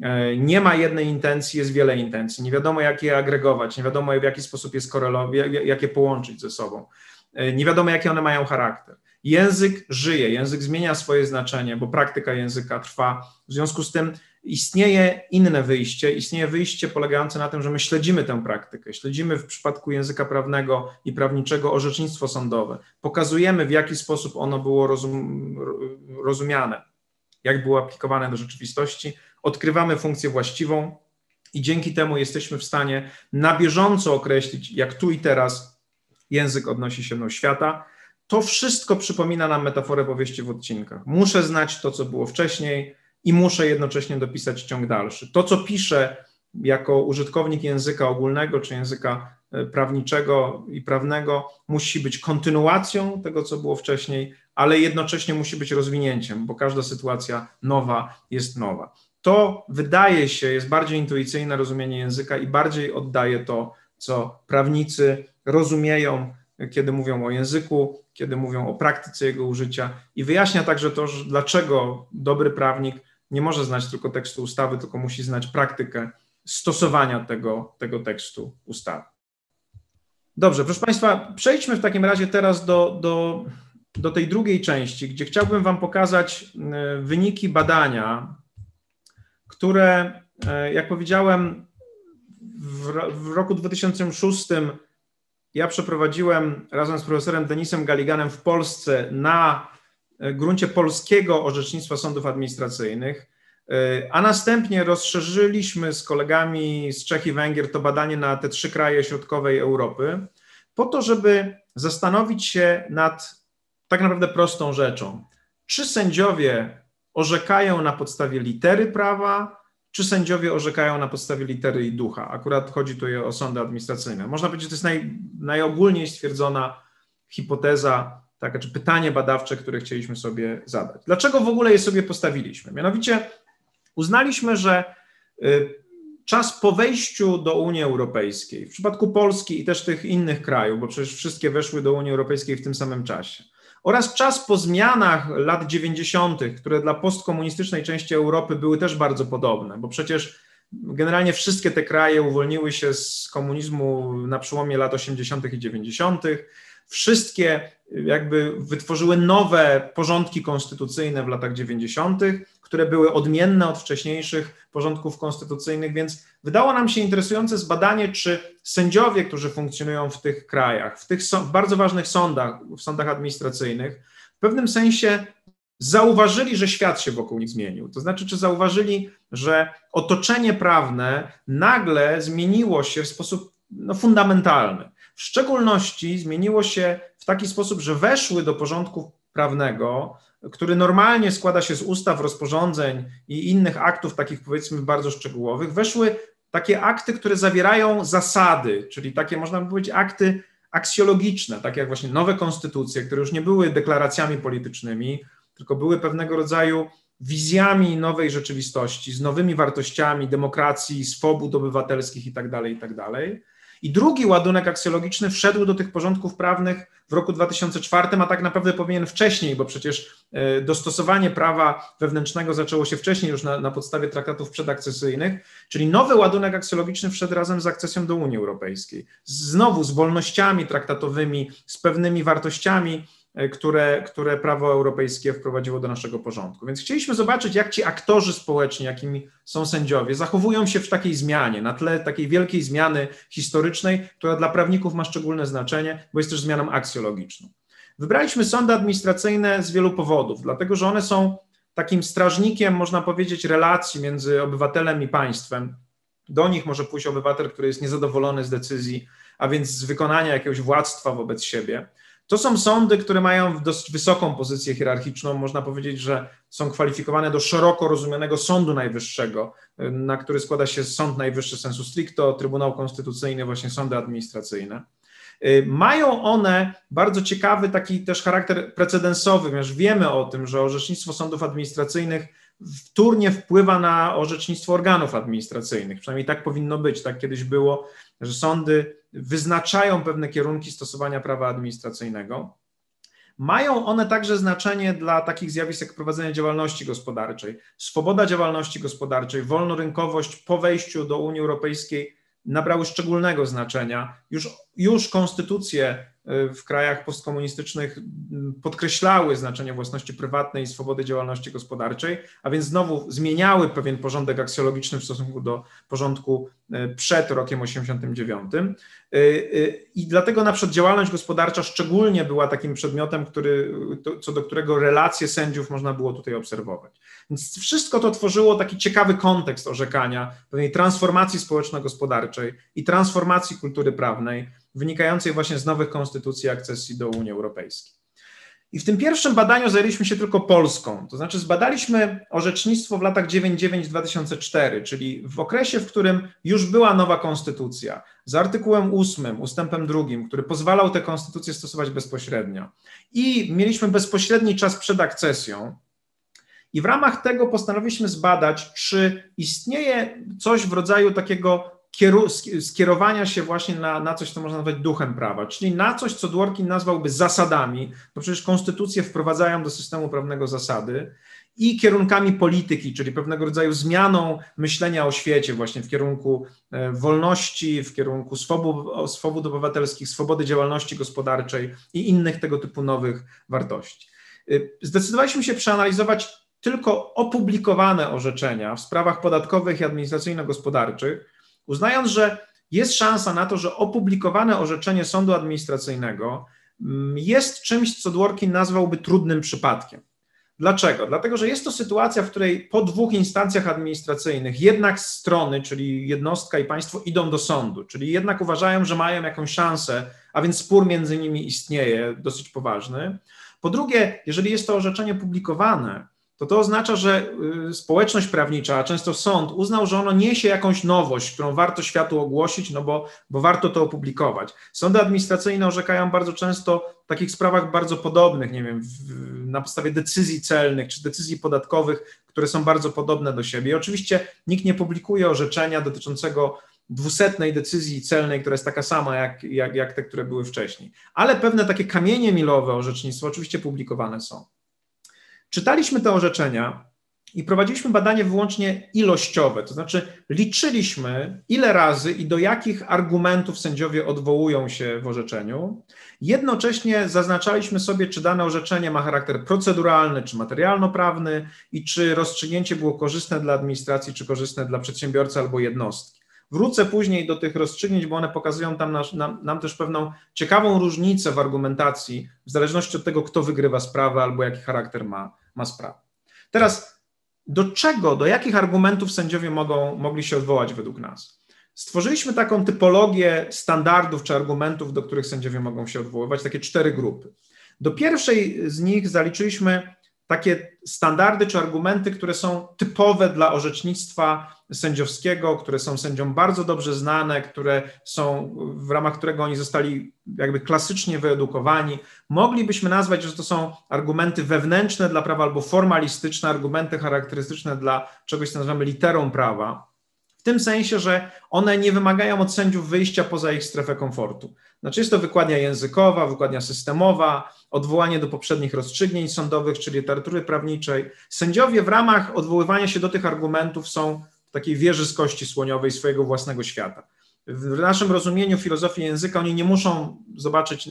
E, nie ma jednej intencji, jest wiele intencji. Nie wiadomo, jak je agregować, nie wiadomo, w jaki sposób je skorelować, jak je połączyć ze sobą. E, nie wiadomo, jaki one mają charakter. Język żyje, język zmienia swoje znaczenie, bo praktyka języka trwa. W związku z tym istnieje inne wyjście, istnieje wyjście polegające na tym, że my śledzimy tę praktykę, śledzimy w przypadku języka prawnego i prawniczego orzecznictwo sądowe, pokazujemy, w jaki sposób ono było rozum, rozumiane, jak było aplikowane do rzeczywistości, odkrywamy funkcję właściwą i dzięki temu jesteśmy w stanie na bieżąco określić, jak tu i teraz język odnosi się do świata. To wszystko przypomina nam metaforę powieści w odcinkach. Muszę znać to, co było wcześniej i muszę jednocześnie dopisać ciąg dalszy. To, co piszę jako użytkownik języka ogólnego czy języka e, prawniczego i prawnego, musi być kontynuacją tego, co było wcześniej, ale jednocześnie musi być rozwinięciem, bo każda sytuacja nowa jest nowa to wydaje się jest bardziej intuicyjne rozumienie języka i bardziej oddaje to, co prawnicy rozumieją, kiedy mówią o języku, kiedy mówią o praktyce jego użycia i wyjaśnia także to, dlaczego dobry prawnik nie może znać tylko tekstu ustawy, tylko musi znać praktykę stosowania tego, tego tekstu ustawy. Dobrze, proszę Państwa, przejdźmy w takim razie teraz do, do, do tej drugiej części, gdzie chciałbym Wam pokazać e, wyniki badania które, e, jak powiedziałem, w, roku 2006 ja przeprowadziłem razem z profesorem Denisem Galiganem w Polsce na e, gruncie polskiego orzecznictwa sądów administracyjnych, e, a następnie rozszerzyliśmy z kolegami z Czech i Węgier to badanie na te trzy kraje środkowej Europy, po to, żeby zastanowić się nad tak naprawdę prostą rzeczą. Czy sędziowie orzekają na podstawie litery prawa, czy sędziowie orzekają na podstawie litery i ducha. Akurat chodzi tu o sądy administracyjne. Można powiedzieć, że to jest naj, najogólniej stwierdzona hipoteza, taka, czy pytanie badawcze, które chcieliśmy sobie zadać. Dlaczego w ogóle je sobie postawiliśmy? Mianowicie uznaliśmy, że y, czas po wejściu do Unii Europejskiej, w przypadku Polski i też tych innych krajów, bo przecież wszystkie weszły do Unii Europejskiej w tym samym czasie, oraz czas po zmianach lat 90., które dla postkomunistycznej części Europy były też bardzo podobne, bo przecież generalnie wszystkie te kraje uwolniły się z komunizmu na przełomie lat 80. i 90. Wszystkie jakby wytworzyły nowe porządki konstytucyjne w latach 90., które były odmienne od wcześniejszych porządków konstytucyjnych, więc wydało nam się interesujące zbadanie, czy sędziowie, którzy funkcjonują w tych krajach, w tych w bardzo ważnych sądach, w sądach administracyjnych, w pewnym sensie zauważyli, że świat się wokół nich zmienił. To znaczy, czy zauważyli, że otoczenie prawne nagle zmieniło się w sposób no, fundamentalny. W szczególności zmieniło się w taki sposób, że weszły do porządku prawnego, który normalnie składa się z ustaw, rozporządzeń i innych aktów, takich powiedzmy bardzo szczegółowych, weszły takie akty, które zawierają zasady, czyli takie, można by powiedzieć, akty aksjologiczne, takie jak właśnie nowe konstytucje, które już nie były deklaracjami politycznymi, tylko były pewnego rodzaju wizjami nowej rzeczywistości, z nowymi wartościami demokracji, swobód obywatelskich itd., tak itd. I drugi ładunek aksjologiczny wszedł do tych porządków prawnych w roku 2004, a tak naprawdę powinien wcześniej, bo przecież e, dostosowanie prawa wewnętrznego zaczęło się wcześniej już na, na podstawie traktatów przedakcesyjnych, czyli nowy ładunek aksjologiczny wszedł razem z akcesją do Unii Europejskiej. Znowu z wolnościami traktatowymi, z pewnymi wartościami, które, które prawo europejskie wprowadziło do naszego porządku. Więc chcieliśmy zobaczyć, jak ci aktorzy społeczni, jakimi są sędziowie, zachowują się w takiej zmianie, na tle takiej wielkiej zmiany historycznej, która dla prawników ma szczególne znaczenie, bo jest też zmianą aksjologiczną. Wybraliśmy sądy administracyjne z wielu powodów, dlatego że one są takim strażnikiem, można powiedzieć, relacji między obywatelem i państwem. Do nich może pójść obywatel, który jest niezadowolony z decyzji, a więc z wykonania jakiegoś władztwa wobec siebie. To są sądy, które mają dość wysoką pozycję hierarchiczną. Można powiedzieć, że są kwalifikowane do szeroko rozumianego Sądu Najwyższego, na który składa się Sąd Najwyższy sensu stricto, Trybunał Konstytucyjny, właśnie sądy administracyjne. Mają one bardzo ciekawy taki też charakter precedensowy, ponieważ wiemy o tym, że orzecznictwo sądów administracyjnych wtórnie wpływa na orzecznictwo organów administracyjnych. Przynajmniej tak powinno być, tak kiedyś było, że sądy wyznaczają pewne kierunki stosowania prawa administracyjnego. Mają one także znaczenie dla takich zjawisk jak prowadzenie działalności gospodarczej. Swoboda działalności gospodarczej, wolnorynkowość po wejściu do Unii Europejskiej nabrały szczególnego znaczenia. Już, już konstytucje w krajach postkomunistycznych podkreślały znaczenie własności prywatnej i swobody działalności gospodarczej, a więc znowu zmieniały pewien porządek aksjologiczny w stosunku do porządku e, przed rokiem 89. E, e, I dlatego na przykład działalność gospodarcza szczególnie była takim przedmiotem, który, co do którego relacje sędziów można było tutaj obserwować. Więc wszystko to tworzyło taki ciekawy kontekst orzekania, pewnej transformacji społeczno-gospodarczej i transformacji kultury prawnej, wynikającej właśnie z nowych konstytucji akcesji do Unii Europejskiej. I w tym pierwszym badaniu zajęliśmy się tylko Polską, to znaczy zbadaliśmy orzecznictwo w latach 99-2004, czyli w okresie, w którym już była nowa konstytucja, z artykułem 8, ustępem 2, który pozwalał tę konstytucję stosować bezpośrednio. I mieliśmy bezpośredni czas przed akcesją. I w ramach tego postanowiliśmy zbadać, czy istnieje coś w rodzaju takiego skierowania się właśnie na, na coś, co można nazwać duchem prawa, czyli na coś, co Dworkin nazwałby zasadami, bo przecież konstytucje wprowadzają do systemu prawnego zasady, i kierunkami polityki, czyli pewnego rodzaju zmianą myślenia o świecie, właśnie w kierunku e, wolności, w kierunku swobód, swobód obywatelskich, swobody działalności gospodarczej i innych tego typu nowych wartości. E, zdecydowaliśmy się przeanalizować tylko opublikowane orzeczenia w sprawach podatkowych i administracyjno-gospodarczych, uznając, że jest szansa na to, że opublikowane orzeczenie sądu administracyjnego mm, jest czymś, co Dworkin nazwałby trudnym przypadkiem. Dlaczego? Dlatego, że jest to sytuacja, w której po dwóch instancjach administracyjnych jednak strony, czyli jednostka i państwo, idą do sądu, czyli jednak uważają, że mają jakąś szansę, a więc spór między nimi istnieje, dosyć poważny. Po drugie, jeżeli jest to orzeczenie publikowane, to to oznacza, że y, społeczność prawnicza, a często sąd, uznał, że ono niesie jakąś nowość, którą warto światu ogłosić, no bo, bo warto to opublikować. Sądy administracyjne orzekają bardzo często w takich sprawach bardzo podobnych, nie wiem, w, na podstawie decyzji celnych czy decyzji podatkowych, które są bardzo podobne do siebie. I oczywiście nikt nie publikuje orzeczenia dotyczącego dwusetnej decyzji celnej, która jest taka sama jak, jak, jak te, które były wcześniej. Ale pewne takie kamienie milowe orzecznictwa oczywiście publikowane są. Czytaliśmy te orzeczenia i prowadziliśmy badanie wyłącznie ilościowe, to znaczy liczyliśmy, ile razy i do jakich argumentów sędziowie odwołują się w orzeczeniu. Jednocześnie zaznaczaliśmy sobie, czy dane orzeczenie ma charakter proceduralny, czy materialno-prawny i czy rozstrzygnięcie było korzystne dla administracji, czy korzystne dla przedsiębiorcy albo jednostki. Wrócę później do tych rozstrzygnięć, bo one pokazują tam nam, nam, też pewną ciekawą różnicę w argumentacji, w zależności od tego, kto wygrywa sprawę albo jaki charakter ma, ma sprawa. Teraz, do czego, do jakich argumentów sędziowie mogą, mogli się odwołać według nas? Stworzyliśmy taką typologię standardów czy argumentów, do których sędziowie mogą się odwoływać, takie cztery grupy. Do pierwszej z nich zaliczyliśmy takie standardy czy argumenty, które są typowe dla orzecznictwa sędziowskiego, które są sędziom bardzo dobrze znane, które są w ramach którego oni zostali jakby klasycznie wyedukowani. Moglibyśmy nazwać, że to są argumenty wewnętrzne dla prawa albo formalistyczne, argumenty charakterystyczne dla czegoś, co nazywamy literą prawa. W tym sensie, że one nie wymagają od sędziów wyjścia poza ich strefę komfortu. Znaczy jest to wykładnia językowa, wykładnia systemowa, odwołanie do poprzednich rozstrzygnięć sądowych czy literatury prawniczej. Sędziowie w ramach odwoływania się do tych argumentów są w takiej wieży z kości słoniowej swojego własnego świata. W naszym rozumieniu filozofii języka oni nie muszą zobaczyć,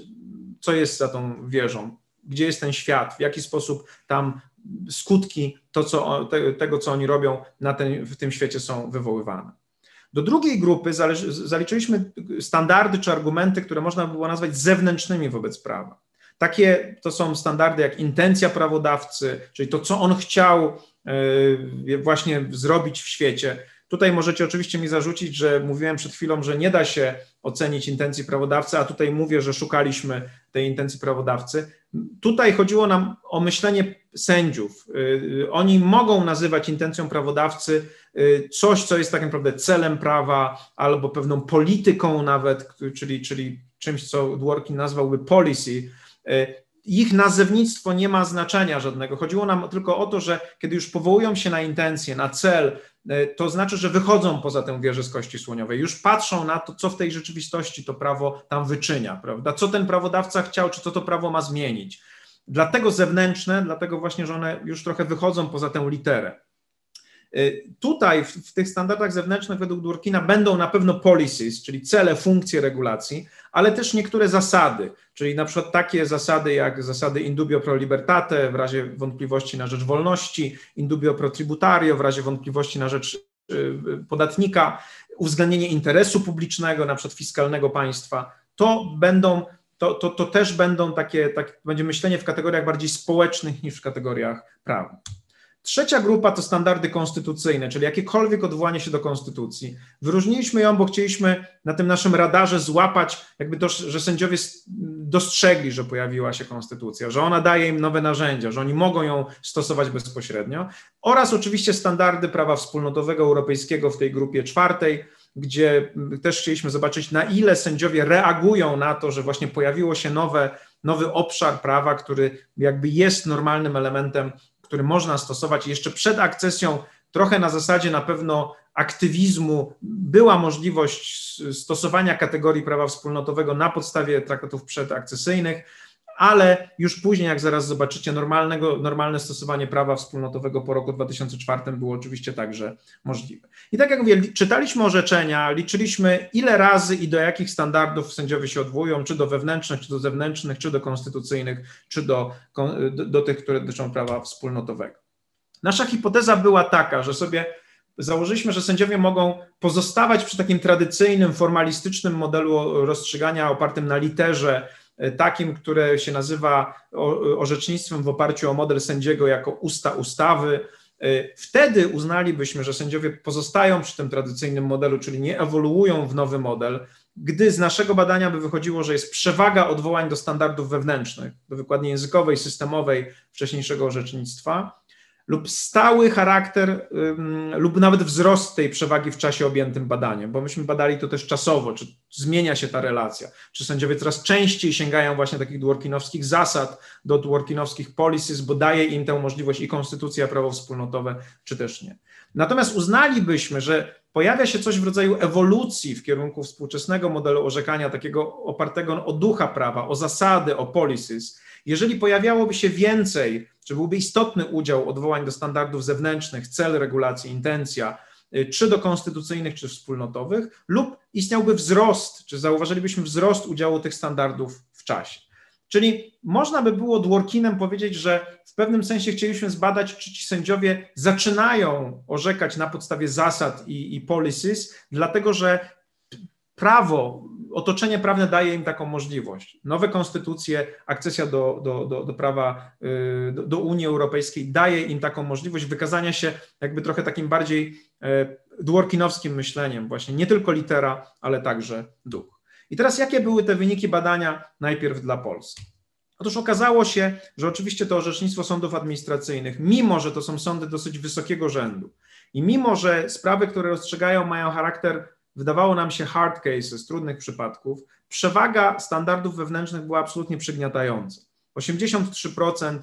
co jest za tą wieżą, gdzie jest ten świat, w jaki sposób tam skutki to, co, te, tego, co oni robią na ten, w tym świecie są wywoływane. Do drugiej grupy zaliczyliśmy standardy czy argumenty, które można by było nazwać zewnętrznymi wobec prawa. Takie to są standardy jak intencja prawodawcy, czyli to, co on chciał e, właśnie zrobić w świecie. Tutaj możecie oczywiście mi zarzucić, że mówiłem przed chwilą, że nie da się ocenić intencji prawodawcy, a tutaj mówię, że szukaliśmy tej intencji prawodawcy. Tutaj chodziło nam o myślenie sędziów. E, oni mogą nazywać intencją prawodawcy e, coś, co jest tak naprawdę celem prawa albo pewną polityką nawet, czyli, czyli czymś, co Dworkin nazwałby policy, E, ich nazewnictwo nie ma znaczenia żadnego. Chodziło nam tylko o to, że kiedy już powołują się na intencje, na cel, e, to znaczy, że wychodzą poza tę wieżę z kości słoniowej, już patrzą na to, co w tej rzeczywistości to prawo tam wyczynia, prawda? Co ten prawodawca chciał, czy co to prawo ma zmienić. Dlatego zewnętrzne, dlatego właśnie, że one już trochę wychodzą poza tę literę. Y, tutaj w, w, tych standardach zewnętrznych według Dworkina będą na pewno policies, czyli cele, funkcje regulacji, ale też niektóre zasady, czyli na przykład takie zasady jak zasady indubio pro libertate w razie wątpliwości na rzecz wolności, indubio pro tributario w razie wątpliwości na rzecz y, podatnika, uwzględnienie interesu publicznego, na przykład fiskalnego państwa, to będą to, to, to też będą takie, tak, będzie myślenie w kategoriach bardziej społecznych niż w kategoriach prawnych. Trzecia grupa to standardy konstytucyjne, czyli jakiekolwiek odwołanie się do konstytucji. Wyróżniliśmy ją, bo chcieliśmy na tym naszym radarze złapać, jakby to, że sędziowie dostrzegli, że pojawiła się konstytucja, że ona daje im nowe narzędzia, że oni mogą ją stosować bezpośrednio. Oraz oczywiście standardy prawa wspólnotowego europejskiego w tej grupie czwartej, gdzie też chcieliśmy zobaczyć, na ile sędziowie reagują na to, że właśnie pojawiło się nowe, nowy obszar prawa, który jakby jest normalnym elementem który można stosować jeszcze przed akcesją, trochę na zasadzie na pewno aktywizmu, była możliwość stosowania kategorii prawa wspólnotowego na podstawie traktatów przedakcesyjnych, ale już później, jak zaraz zobaczycie, normalnego, normalne stosowanie prawa wspólnotowego po roku 2004 było oczywiście także możliwe. I tak jak mówię, czytaliśmy orzeczenia, liczyliśmy ile razy i do jakich standardów sędziowie się odwołują, czy do wewnętrznych, czy do zewnętrznych, czy do konstytucyjnych, czy do, do, do tych, które dotyczą prawa wspólnotowego. Nasza hipoteza była taka, że sobie założyliśmy, że sędziowie mogą pozostawać przy takim tradycyjnym, formalistycznym modelu rozstrzygania opartym na literze, takim, które się nazywa orzecznictwem w oparciu o model sędziego jako usta ustawy. E, wtedy uznalibyśmy, że sędziowie pozostają przy tym tradycyjnym modelu, czyli nie ewoluują w nowy model, gdy z naszego badania by wychodziło, że jest przewaga odwołań do standardów wewnętrznych, do wykładni językowej, systemowej wcześniejszego orzecznictwa, lub stały charakter, lub nawet wzrost tej przewagi w czasie objętym badaniem, bo myśmy badali to też czasowo, czy zmienia się ta relacja, czy sędziowie coraz częściej sięgają właśnie takich dworkinowskich zasad do dworkinowskich policies, bo daje im tę możliwość i konstytucja, prawo wspólnotowe, czy też nie. Natomiast uznalibyśmy, że pojawia się coś w rodzaju ewolucji w kierunku współczesnego modelu orzekania, takiego opartego o ducha prawa, o zasady, o policies. Jeżeli pojawiałoby się więcej czy byłby istotny udział odwołań do standardów zewnętrznych, cel regulacji, intencja, y, czy do konstytucyjnych, czy wspólnotowych, lub istniałby wzrost, czy zauważylibyśmy wzrost udziału tych standardów w czasie. Czyli można by było Dworkinem powiedzieć, że w pewnym sensie chcieliśmy zbadać, czy ci sędziowie zaczynają orzekać na podstawie zasad i, i policies, dlatego że prawo otoczenie prawne daje im taką możliwość. Nowe konstytucje, akcesja do, do, do, do prawa, y, do, do, Unii Europejskiej daje im taką możliwość wykazania się jakby trochę takim bardziej e, dworkinowskim myśleniem, właśnie nie tylko litera, ale także duch. I teraz jakie były te wyniki badania najpierw dla Polski? Otóż okazało się, że oczywiście to orzecznictwo sądów administracyjnych, mimo że to są sądy dosyć wysokiego rzędu i mimo że sprawy, które rozstrzygają, mają charakter, wydawało nam się hard cases, trudnych przypadków, przewaga standardów wewnętrznych była absolutnie przygniatająca. 83%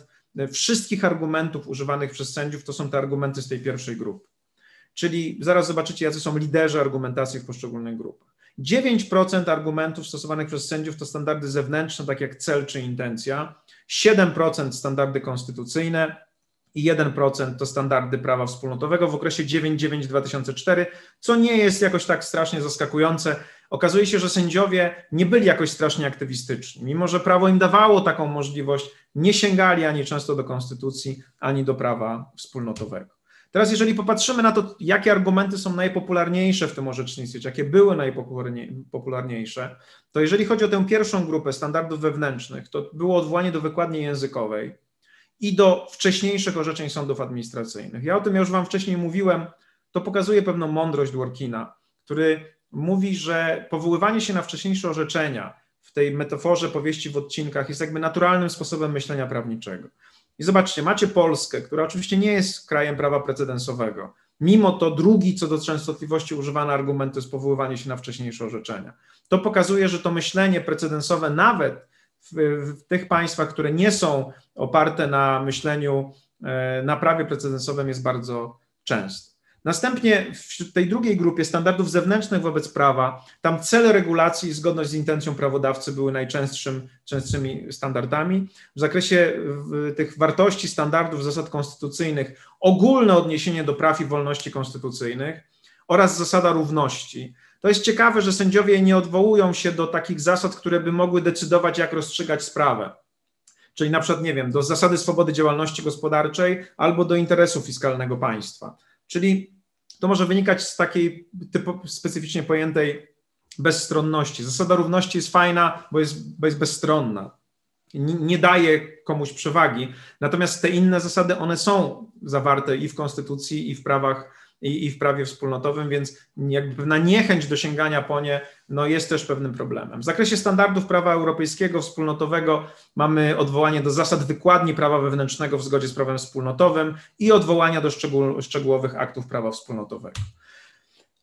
wszystkich argumentów używanych przez sędziów to są te argumenty z tej pierwszej grupy. Czyli zaraz zobaczycie, jacy są liderzy argumentacji w poszczególnych grupach. 9% argumentów stosowanych przez sędziów to standardy zewnętrzne, tak jak cel czy intencja, 7% standardy konstytucyjne i 1% to standardy prawa wspólnotowego w okresie 9-9-2004, co nie jest jakoś tak strasznie zaskakujące. Okazuje się, że sędziowie nie byli jakoś strasznie aktywistyczni. Mimo, że prawo im dawało taką możliwość, nie sięgali ani często do konstytucji, ani do prawa wspólnotowego. Teraz, jeżeli popatrzymy na to, jakie argumenty są najpopularniejsze w tym orzecznictwie, czy jakie były najpopularniejsze, to jeżeli chodzi o tę pierwszą grupę standardów wewnętrznych, to było odwołanie do wykładni językowej i do wcześniejszych orzeczeń sądów administracyjnych. Ja o tym już Wam wcześniej mówiłem, to pokazuje pewną mądrość Dworkina, który mówi, że powoływanie się na wcześniejsze orzeczenia w tej metaforze powieści w odcinkach jest jakby naturalnym sposobem myślenia prawniczego. I zobaczcie, macie Polskę, która oczywiście nie jest krajem prawa precedensowego. Mimo to drugi co do częstotliwości używany argument to jest powoływanie się na wcześniejsze orzeczenia. To pokazuje, że to myślenie precedensowe nawet w, w tych państwach, które nie są oparte na myśleniu e, na prawie precedensowym jest bardzo częste. Następnie w tej drugiej grupie standardów zewnętrznych wobec prawa, tam cele regulacji i zgodność z intencją prawodawcy były najczęstszym częstszymi standardami. W zakresie tych wartości, standardów, zasad konstytucyjnych, ogólne odniesienie do praw i wolności konstytucyjnych oraz zasada równości. To jest ciekawe, że sędziowie nie odwołują się do takich zasad, które by mogły decydować, jak rozstrzygać sprawę. Czyli na przykład, nie wiem, do zasady swobody działalności gospodarczej albo do interesu fiskalnego państwa. Czyli to może wynikać z takiej typu, specyficznie pojętej bezstronności. Zasada równości jest fajna, bo jest, bo jest bezstronna. Nie, nie daje komuś przewagi. Natomiast te inne zasady, one są zawarte i w Konstytucji, i w prawach i, i w prawie wspólnotowym, więc jakby pewna niechęć do sięgania po nie no jest też pewnym problemem. W zakresie standardów prawa europejskiego, wspólnotowego mamy odwołanie do zasad wykładni prawa wewnętrznego w zgodzie z prawem wspólnotowym i odwołania do szczegół, szczegółowych aktów prawa wspólnotowego.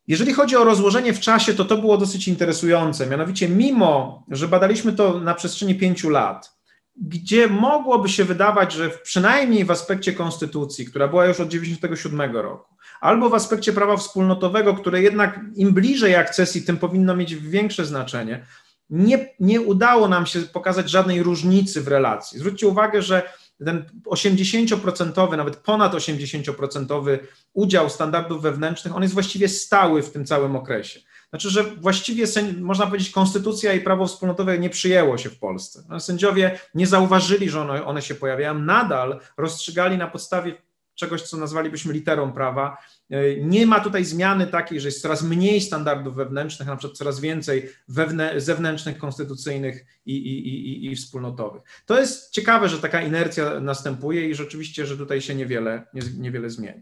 Jeżeli chodzi o rozłożenie w czasie, to to było dosyć interesujące. Mianowicie, mimo że badaliśmy to na przestrzeni pięciu lat, gdzie mogłoby się wydawać, że przynajmniej w aspekcie konstytucji, która była już od 1997 roku, albo w aspekcie prawa wspólnotowego, które jednak im bliżej akcesji, tym powinno mieć większe znaczenie, nie, nie udało nam się pokazać żadnej różnicy w relacji. Zwróćcie uwagę, że ten 80%, nawet ponad 80% udział standardów wewnętrznych, on jest właściwie stały w tym całym okresie. Znaczy, że właściwie można powiedzieć, konstytucja i prawo wspólnotowe nie przyjęło się w Polsce. No, sędziowie nie zauważyli, że one, one się pojawiają, nadal rozstrzygali na podstawie czegoś, co nazwalibyśmy literą prawa. E, nie ma tutaj zmiany takiej, że jest coraz mniej standardów wewnętrznych, na przykład coraz więcej wewnę, zewnętrznych, konstytucyjnych i, i, i, i, wspólnotowych. To jest ciekawe, że taka inercja następuje i rzeczywiście, że tutaj się niewiele, nie, niewiele zmieni.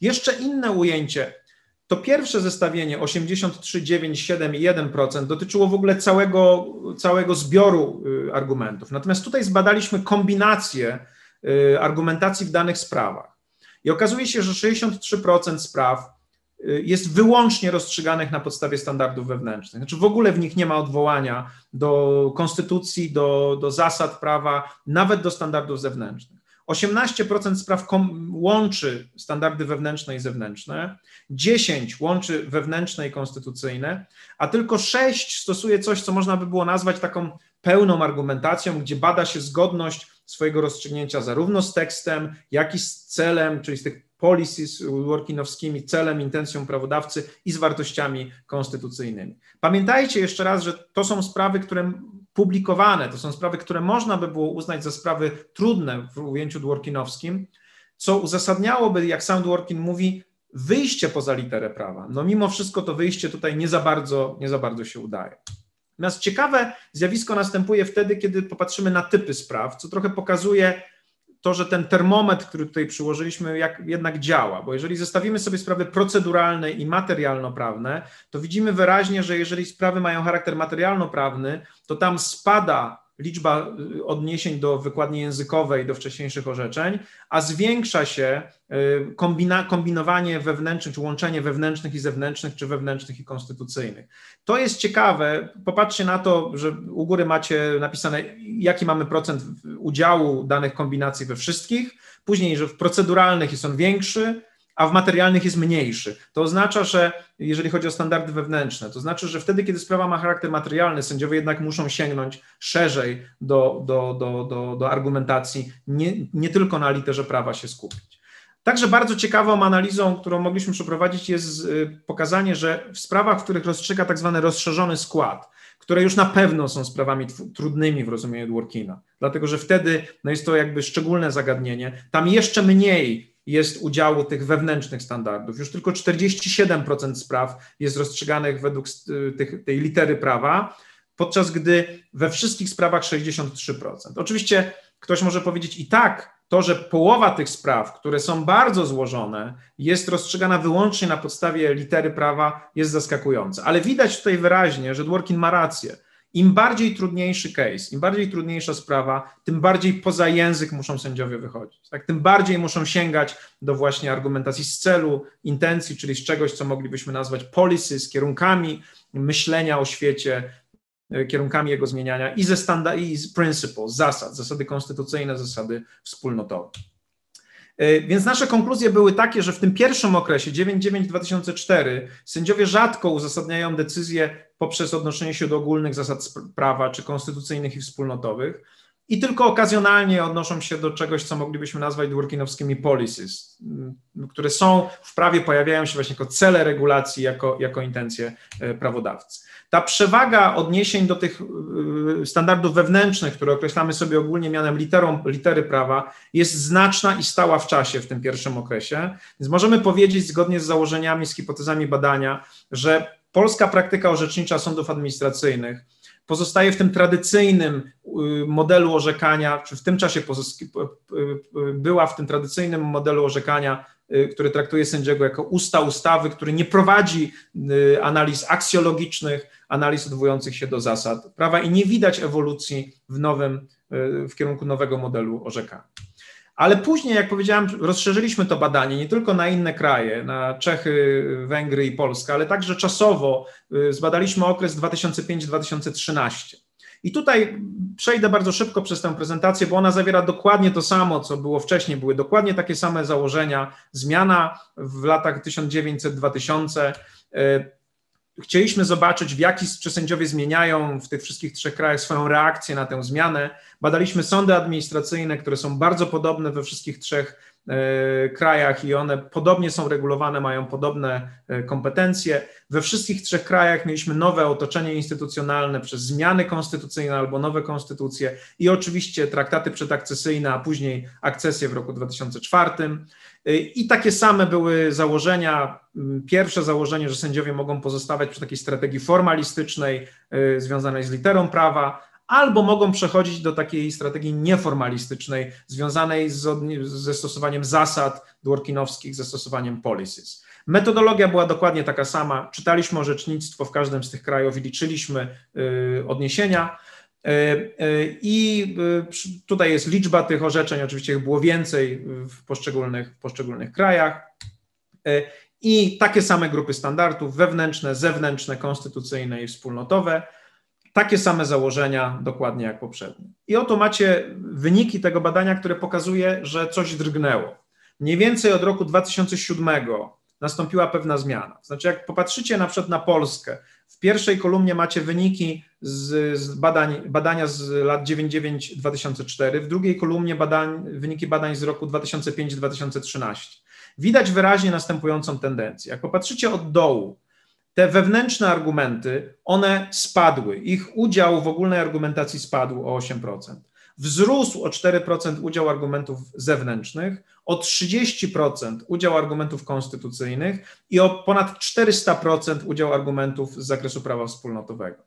Jeszcze inne ujęcie. To pierwsze zestawienie 83, 9, 7 i 1% dotyczyło w ogóle całego, całego zbioru y, argumentów. Natomiast tutaj zbadaliśmy kombinację y, argumentacji w danych sprawach. I okazuje się, że 63% spraw y, jest wyłącznie rozstrzyganych na podstawie standardów wewnętrznych. Znaczy w ogóle w nich nie ma odwołania do konstytucji, do, do zasad prawa, nawet do standardów zewnętrznych. 18% spraw łączy standardy wewnętrzne i zewnętrzne, 10 łączy wewnętrzne i konstytucyjne, a tylko 6 stosuje coś, co można by było nazwać taką pełną argumentacją, gdzie bada się zgodność swojego rozstrzygnięcia zarówno z tekstem, jak i z celem, czyli z tych policies workinowskimi, celem, intencją prawodawcy i z wartościami konstytucyjnymi. Pamiętajcie jeszcze raz, że to są sprawy, które publikowane, to są sprawy, które można by było uznać za sprawy trudne w ujęciu dworkinowskim, co uzasadniałoby, jak sam Dworkin mówi, wyjście poza literę prawa. No mimo wszystko to wyjście tutaj nie za bardzo, nie za bardzo się udaje. Natomiast ciekawe zjawisko następuje wtedy, kiedy popatrzymy na typy spraw, co trochę pokazuje to, że ten termometr, który tutaj przyłożyliśmy, jak, jednak działa, bo jeżeli zestawimy sobie sprawy proceduralne i materialno-prawne, to widzimy wyraźnie, że jeżeli sprawy mają charakter materialno-prawny, to tam spada liczba y, odniesień do wykładni językowej, do wcześniejszych orzeczeń, a zwiększa się y, kombina, kombinowanie wewnętrznych, czy łączenie wewnętrznych i zewnętrznych, czy wewnętrznych i konstytucyjnych. To jest ciekawe. Popatrzcie na to, że u góry macie napisane, jaki mamy procent udziału danych kombinacji we wszystkich, później, że w proceduralnych jest on większy, a w materialnych jest mniejszy. To oznacza, że jeżeli chodzi o standardy wewnętrzne, to znaczy, że wtedy, kiedy sprawa ma charakter materialny, sędziowie jednak muszą sięgnąć szerzej do, do, do, do, do argumentacji, nie, nie tylko na literze prawa się skupić. Także bardzo ciekawą analizą, którą mogliśmy przeprowadzić, jest y, pokazanie, że w sprawach, w których rozstrzyga tak zwany rozszerzony skład, które już na pewno są sprawami trudnymi w rozumieniu Dworkina, dlatego że wtedy no jest to jakby szczególne zagadnienie. Tam jeszcze mniej jest udziału tych wewnętrznych standardów. Już tylko 47% spraw jest rozstrzyganych według tych, tej litery prawa, podczas gdy we wszystkich sprawach 63%. Oczywiście ktoś może powiedzieć i tak, to, że połowa tych spraw, które są bardzo złożone, jest rozstrzygana wyłącznie na podstawie litery prawa, jest zaskakujące. Ale widać tutaj wyraźnie, że Dworkin ma rację im bardziej trudniejszy case, im bardziej trudniejsza sprawa, tym bardziej poza język muszą sędziowie wychodzić. Tak? Tym bardziej muszą sięgać do właśnie argumentacji z celu, intencji, czyli z czegoś, co moglibyśmy nazwać policy, z kierunkami myślenia o świecie, e, kierunkami jego zmieniania i ze standard, i z principles, zasad, zasady konstytucyjne, zasady wspólnotowe. E, więc nasze konkluzje były takie, że w tym pierwszym okresie 9-9-2004 sędziowie rzadko uzasadniają decyzje poprzez odnoszenie się do ogólnych zasad prawa, czy konstytucyjnych i wspólnotowych, i tylko okazjonalnie odnoszą się do czegoś, co moglibyśmy nazwać dworkinowskimi policies, które są w prawie, pojawiają się właśnie jako cele regulacji, jako, jako intencje e, prawodawcy. Ta przewaga odniesień do tych e, standardów wewnętrznych, które określamy sobie ogólnie mianem literą, litery prawa, jest znaczna i stała w czasie w tym pierwszym okresie. Więc możemy powiedzieć, zgodnie z założeniami, z hipotezami badania, że polska praktyka orzecznicza sądów administracyjnych pozostaje w tym tradycyjnym y, modelu orzekania, czy w tym czasie była w tym tradycyjnym modelu orzekania, y, który traktuje sędziego jako usta ustawy, który nie prowadzi y, analiz aksjologicznych, analiz odwołujących się do zasad prawa i nie widać ewolucji w nowym, w kierunku nowego modelu orzekania. Ale później, jak powiedziałem, rozszerzyliśmy to badanie nie tylko na inne kraje, na Czechy, Węgry i Polskę, ale także czasowo y, zbadaliśmy okres 2005-2013. I tutaj przejdę bardzo szybko przez tę prezentację, bo ona zawiera dokładnie to samo, co było wcześniej. Były dokładnie takie same założenia. Zmiana w latach 1900-2000 chcieliśmy zobaczyć, w jaki czy sędziowie zmieniają w tych wszystkich trzech krajach swoją reakcję na tę zmianę. Badaliśmy sądy administracyjne, które są bardzo podobne we wszystkich trzech krajach i one podobnie są regulowane, mają podobne e, kompetencje. We wszystkich trzech krajach mieliśmy nowe otoczenie instytucjonalne przez zmiany konstytucyjne albo nowe konstytucje i oczywiście traktaty przedakcesyjne, a później akcesje w roku 2004. I takie same były założenia. Pierwsze założenie, że sędziowie mogą pozostawać przy takiej strategii formalistycznej związanej z literą prawa, albo mogą przechodzić do takiej strategii nieformalistycznej związanej z, ze stosowaniem zasad dworkinowskich, ze stosowaniem policies. Metodologia była dokładnie taka sama. Czytaliśmy orzecznictwo w każdym z tych krajów i liczyliśmy y, odniesienia. E, e, I e, tutaj jest liczba tych orzeczeń, oczywiście było więcej w poszczególnych, w poszczególnych krajach. I takie same grupy standardów wewnętrzne, zewnętrzne, konstytucyjne i wspólnotowe. Takie same założenia, dokładnie jak poprzednie. I oto macie wyniki tego badania, które pokazuje, że coś drgnęło. Mniej więcej od roku 2007 nastąpiła pewna zmiana. Znaczy, jak popatrzycie na przykład na Polskę, w pierwszej kolumnie macie wyniki z, z badań, badania z lat 99-2004, w drugiej kolumnie badań, wyniki badań z roku 2005-2013. Widać wyraźnie następującą tendencję. Jak popatrzycie od dołu, te wewnętrzne argumenty, one spadły. Ich udział w ogólnej argumentacji spadł o 8%. Wzrósł o 4% udział argumentów zewnętrznych, o 30% udział argumentów konstytucyjnych i o ponad 400% udział argumentów z zakresu prawa wspólnotowego.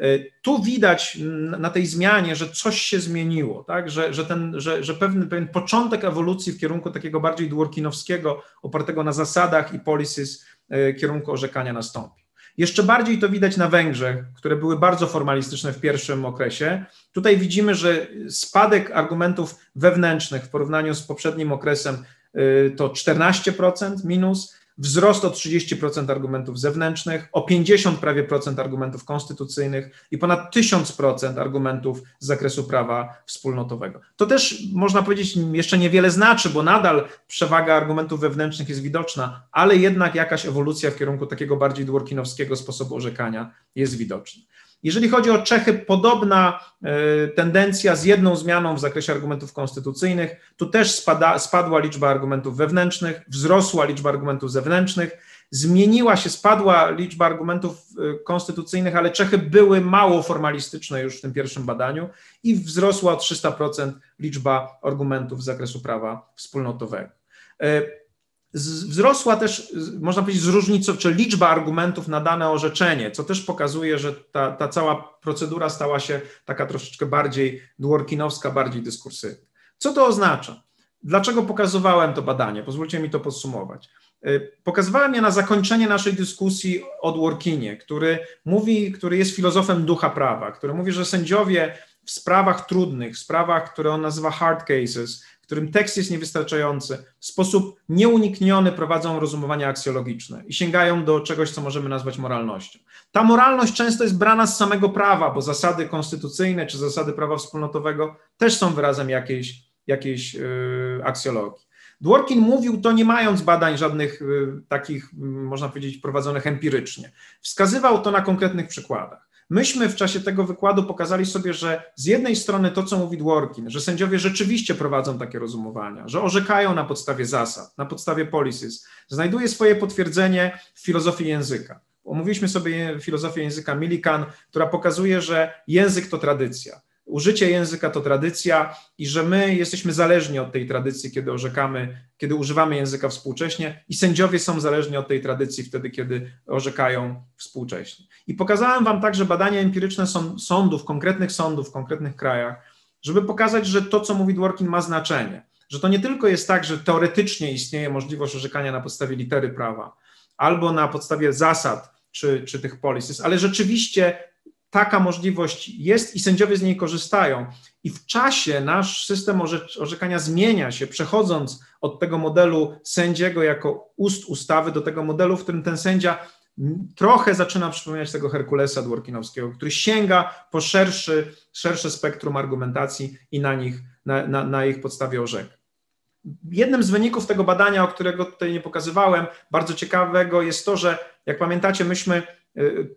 E, tu widać na tej zmianie, że coś się zmieniło, tak? że, że, ten, że, że pewien, pewien początek ewolucji w kierunku takiego bardziej dworkinowskiego, opartego na zasadach i policies kierunku orzekania nastąpi. Jeszcze bardziej to widać na Węgrzech, które były bardzo formalistyczne w pierwszym okresie. Tutaj widzimy, że spadek argumentów wewnętrznych w porównaniu z poprzednim okresem y, to 14% minus, wzrost o 30% argumentów zewnętrznych, o 50 prawie procent argumentów konstytucyjnych i ponad 1000% argumentów z zakresu prawa wspólnotowego. To też można powiedzieć jeszcze niewiele znaczy, bo nadal przewaga argumentów wewnętrznych jest widoczna, ale jednak jakaś ewolucja w kierunku takiego bardziej dworkinowskiego sposobu orzekania jest widoczna. Jeżeli chodzi o Czechy, podobna e, tendencja z jedną zmianą w zakresie argumentów konstytucyjnych. Tu też spada, spadła liczba argumentów wewnętrznych, wzrosła liczba argumentów zewnętrznych, zmieniła się, spadła liczba argumentów e, konstytucyjnych, ale Czechy były mało formalistyczne już w tym pierwszym badaniu i wzrosła o 300% liczba argumentów z zakresu prawa wspólnotowego. Wzrosła też, można powiedzieć, zróżnicowana, czy liczba argumentów na dane orzeczenie, co też pokazuje, że ta, ta cała procedura stała się taka troszeczkę bardziej dworkinowska, bardziej dyskursywna. Co to oznacza? Dlaczego pokazywałem to badanie? Pozwólcie mi to podsumować. Y, pokazywałem je na zakończenie naszej dyskusji o Dworkinie, który mówi, który jest filozofem ducha prawa, który mówi, że sędziowie w sprawach trudnych, w sprawach, które on nazywa hard cases, którym tekst jest niewystarczający, w sposób nieunikniony prowadzą rozumowania aksjologiczne i sięgają do czegoś, co możemy nazwać moralnością. Ta moralność często jest brana z samego prawa, bo zasady konstytucyjne czy zasady prawa wspólnotowego też są wyrazem jakiejś, jakiejś yy, aksjologii. Dworkin mówił to nie mając badań żadnych yy, takich, yy, można powiedzieć, prowadzonych empirycznie. Wskazywał to na konkretnych przykładach. Myśmy w czasie tego wykładu pokazali sobie, że z jednej strony to, co mówi Dworkin, że sędziowie rzeczywiście prowadzą takie rozumowania, że orzekają na podstawie zasad, na podstawie policies, znajduje swoje potwierdzenie w filozofii języka. Omówiliśmy sobie filozofię języka Millikan, która pokazuje, że język to tradycja użycie języka to tradycja i że my jesteśmy zależni od tej tradycji, kiedy orzekamy, kiedy używamy języka współcześnie, i sędziowie są zależni od tej tradycji wtedy, kiedy orzekają współcześnie. I pokazałem Wam także badania empiryczne sądów, konkretnych sądów w konkretnych krajach, żeby pokazać, że to, co mówi Dworkin, ma znaczenie. Że to nie tylko jest tak, że teoretycznie istnieje możliwość orzekania na podstawie litery prawa albo na podstawie zasad czy, czy tych policies, ale rzeczywiście taka możliwość jest i sędziowie z niej korzystają. I w czasie nasz system orzekania zmienia się, przechodząc od tego modelu sędziego jako ust ustawy do tego modelu, w którym ten sędzia trochę zaczyna przypominać tego Herkulesa Dworkinowskiego, który sięga po szerszy, szersze spektrum argumentacji i na nich, na, na, na ich podstawie orzeka. Jednym z wyników tego badania, o którego tutaj nie pokazywałem, bardzo ciekawego jest to, że jak pamiętacie, myśmy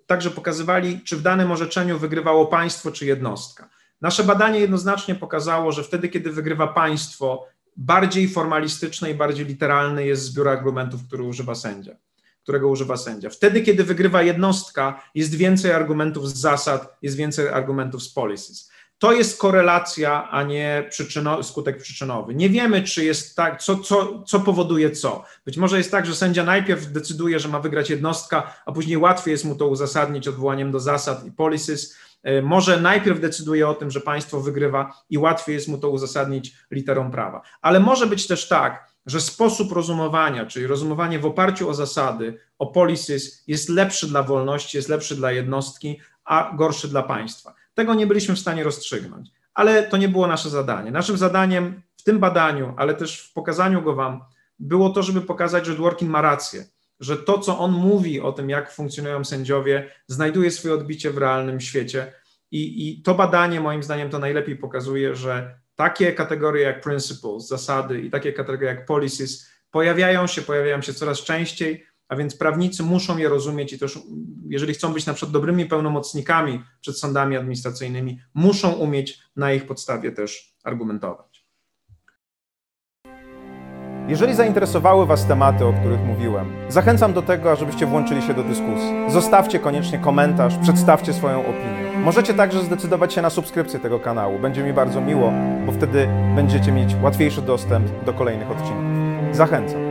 także pokazywali, czy w danym orzeczeniu wygrywało państwo czy jednostka. Nasze badanie jednoznacznie pokazało, że wtedy, kiedy wygrywa państwo, bardziej formalistyczny i bardziej literalny jest zbiór argumentów, który używa sędzia, którego używa sędzia. Wtedy, kiedy wygrywa jednostka, jest więcej argumentów z zasad, jest więcej argumentów z policies. To jest korelacja, a nie przyczyno, skutek przyczynowy. Nie wiemy, czy jest tak, co, co, co powoduje co. Być może jest tak, że sędzia najpierw decyduje, że ma wygrać jednostka, a później łatwiej jest mu to uzasadnić odwołaniem do zasad i policies. E, może najpierw decyduje o tym, że państwo wygrywa i łatwiej jest mu to uzasadnić literą prawa. Ale może być też tak, że sposób rozumowania, czyli rozumowanie w oparciu o zasady, o policies, jest lepszy dla wolności, jest lepszy dla jednostki, a gorszy dla państwa. Tego nie byliśmy w stanie rozstrzygnąć, ale to nie było nasze zadanie. Naszym zadaniem w tym badaniu, ale też w pokazaniu go Wam, było to, żeby pokazać, że Dworkin ma rację, że to, co on mówi o tym, jak funkcjonują sędziowie, znajduje swoje odbicie w realnym świecie. I, I to badanie, moim zdaniem, to najlepiej pokazuje, że takie kategorie jak principles, zasady i takie kategorie jak policies pojawiają się, pojawiają się coraz częściej a więc prawnicy muszą je rozumieć i też, jeżeli chcą być na przykład dobrymi pełnomocnikami przed sądami administracyjnymi, muszą umieć na ich podstawie też argumentować. Jeżeli zainteresowały Was tematy, o których mówiłem, zachęcam do tego, ażebyście włączyli się do dyskusji. Zostawcie koniecznie komentarz, przedstawcie swoją opinię. Możecie także zdecydować się na subskrypcję tego kanału. Będzie mi bardzo miło, bo wtedy będziecie mieć łatwiejszy dostęp do kolejnych odcinków. Zachęcam.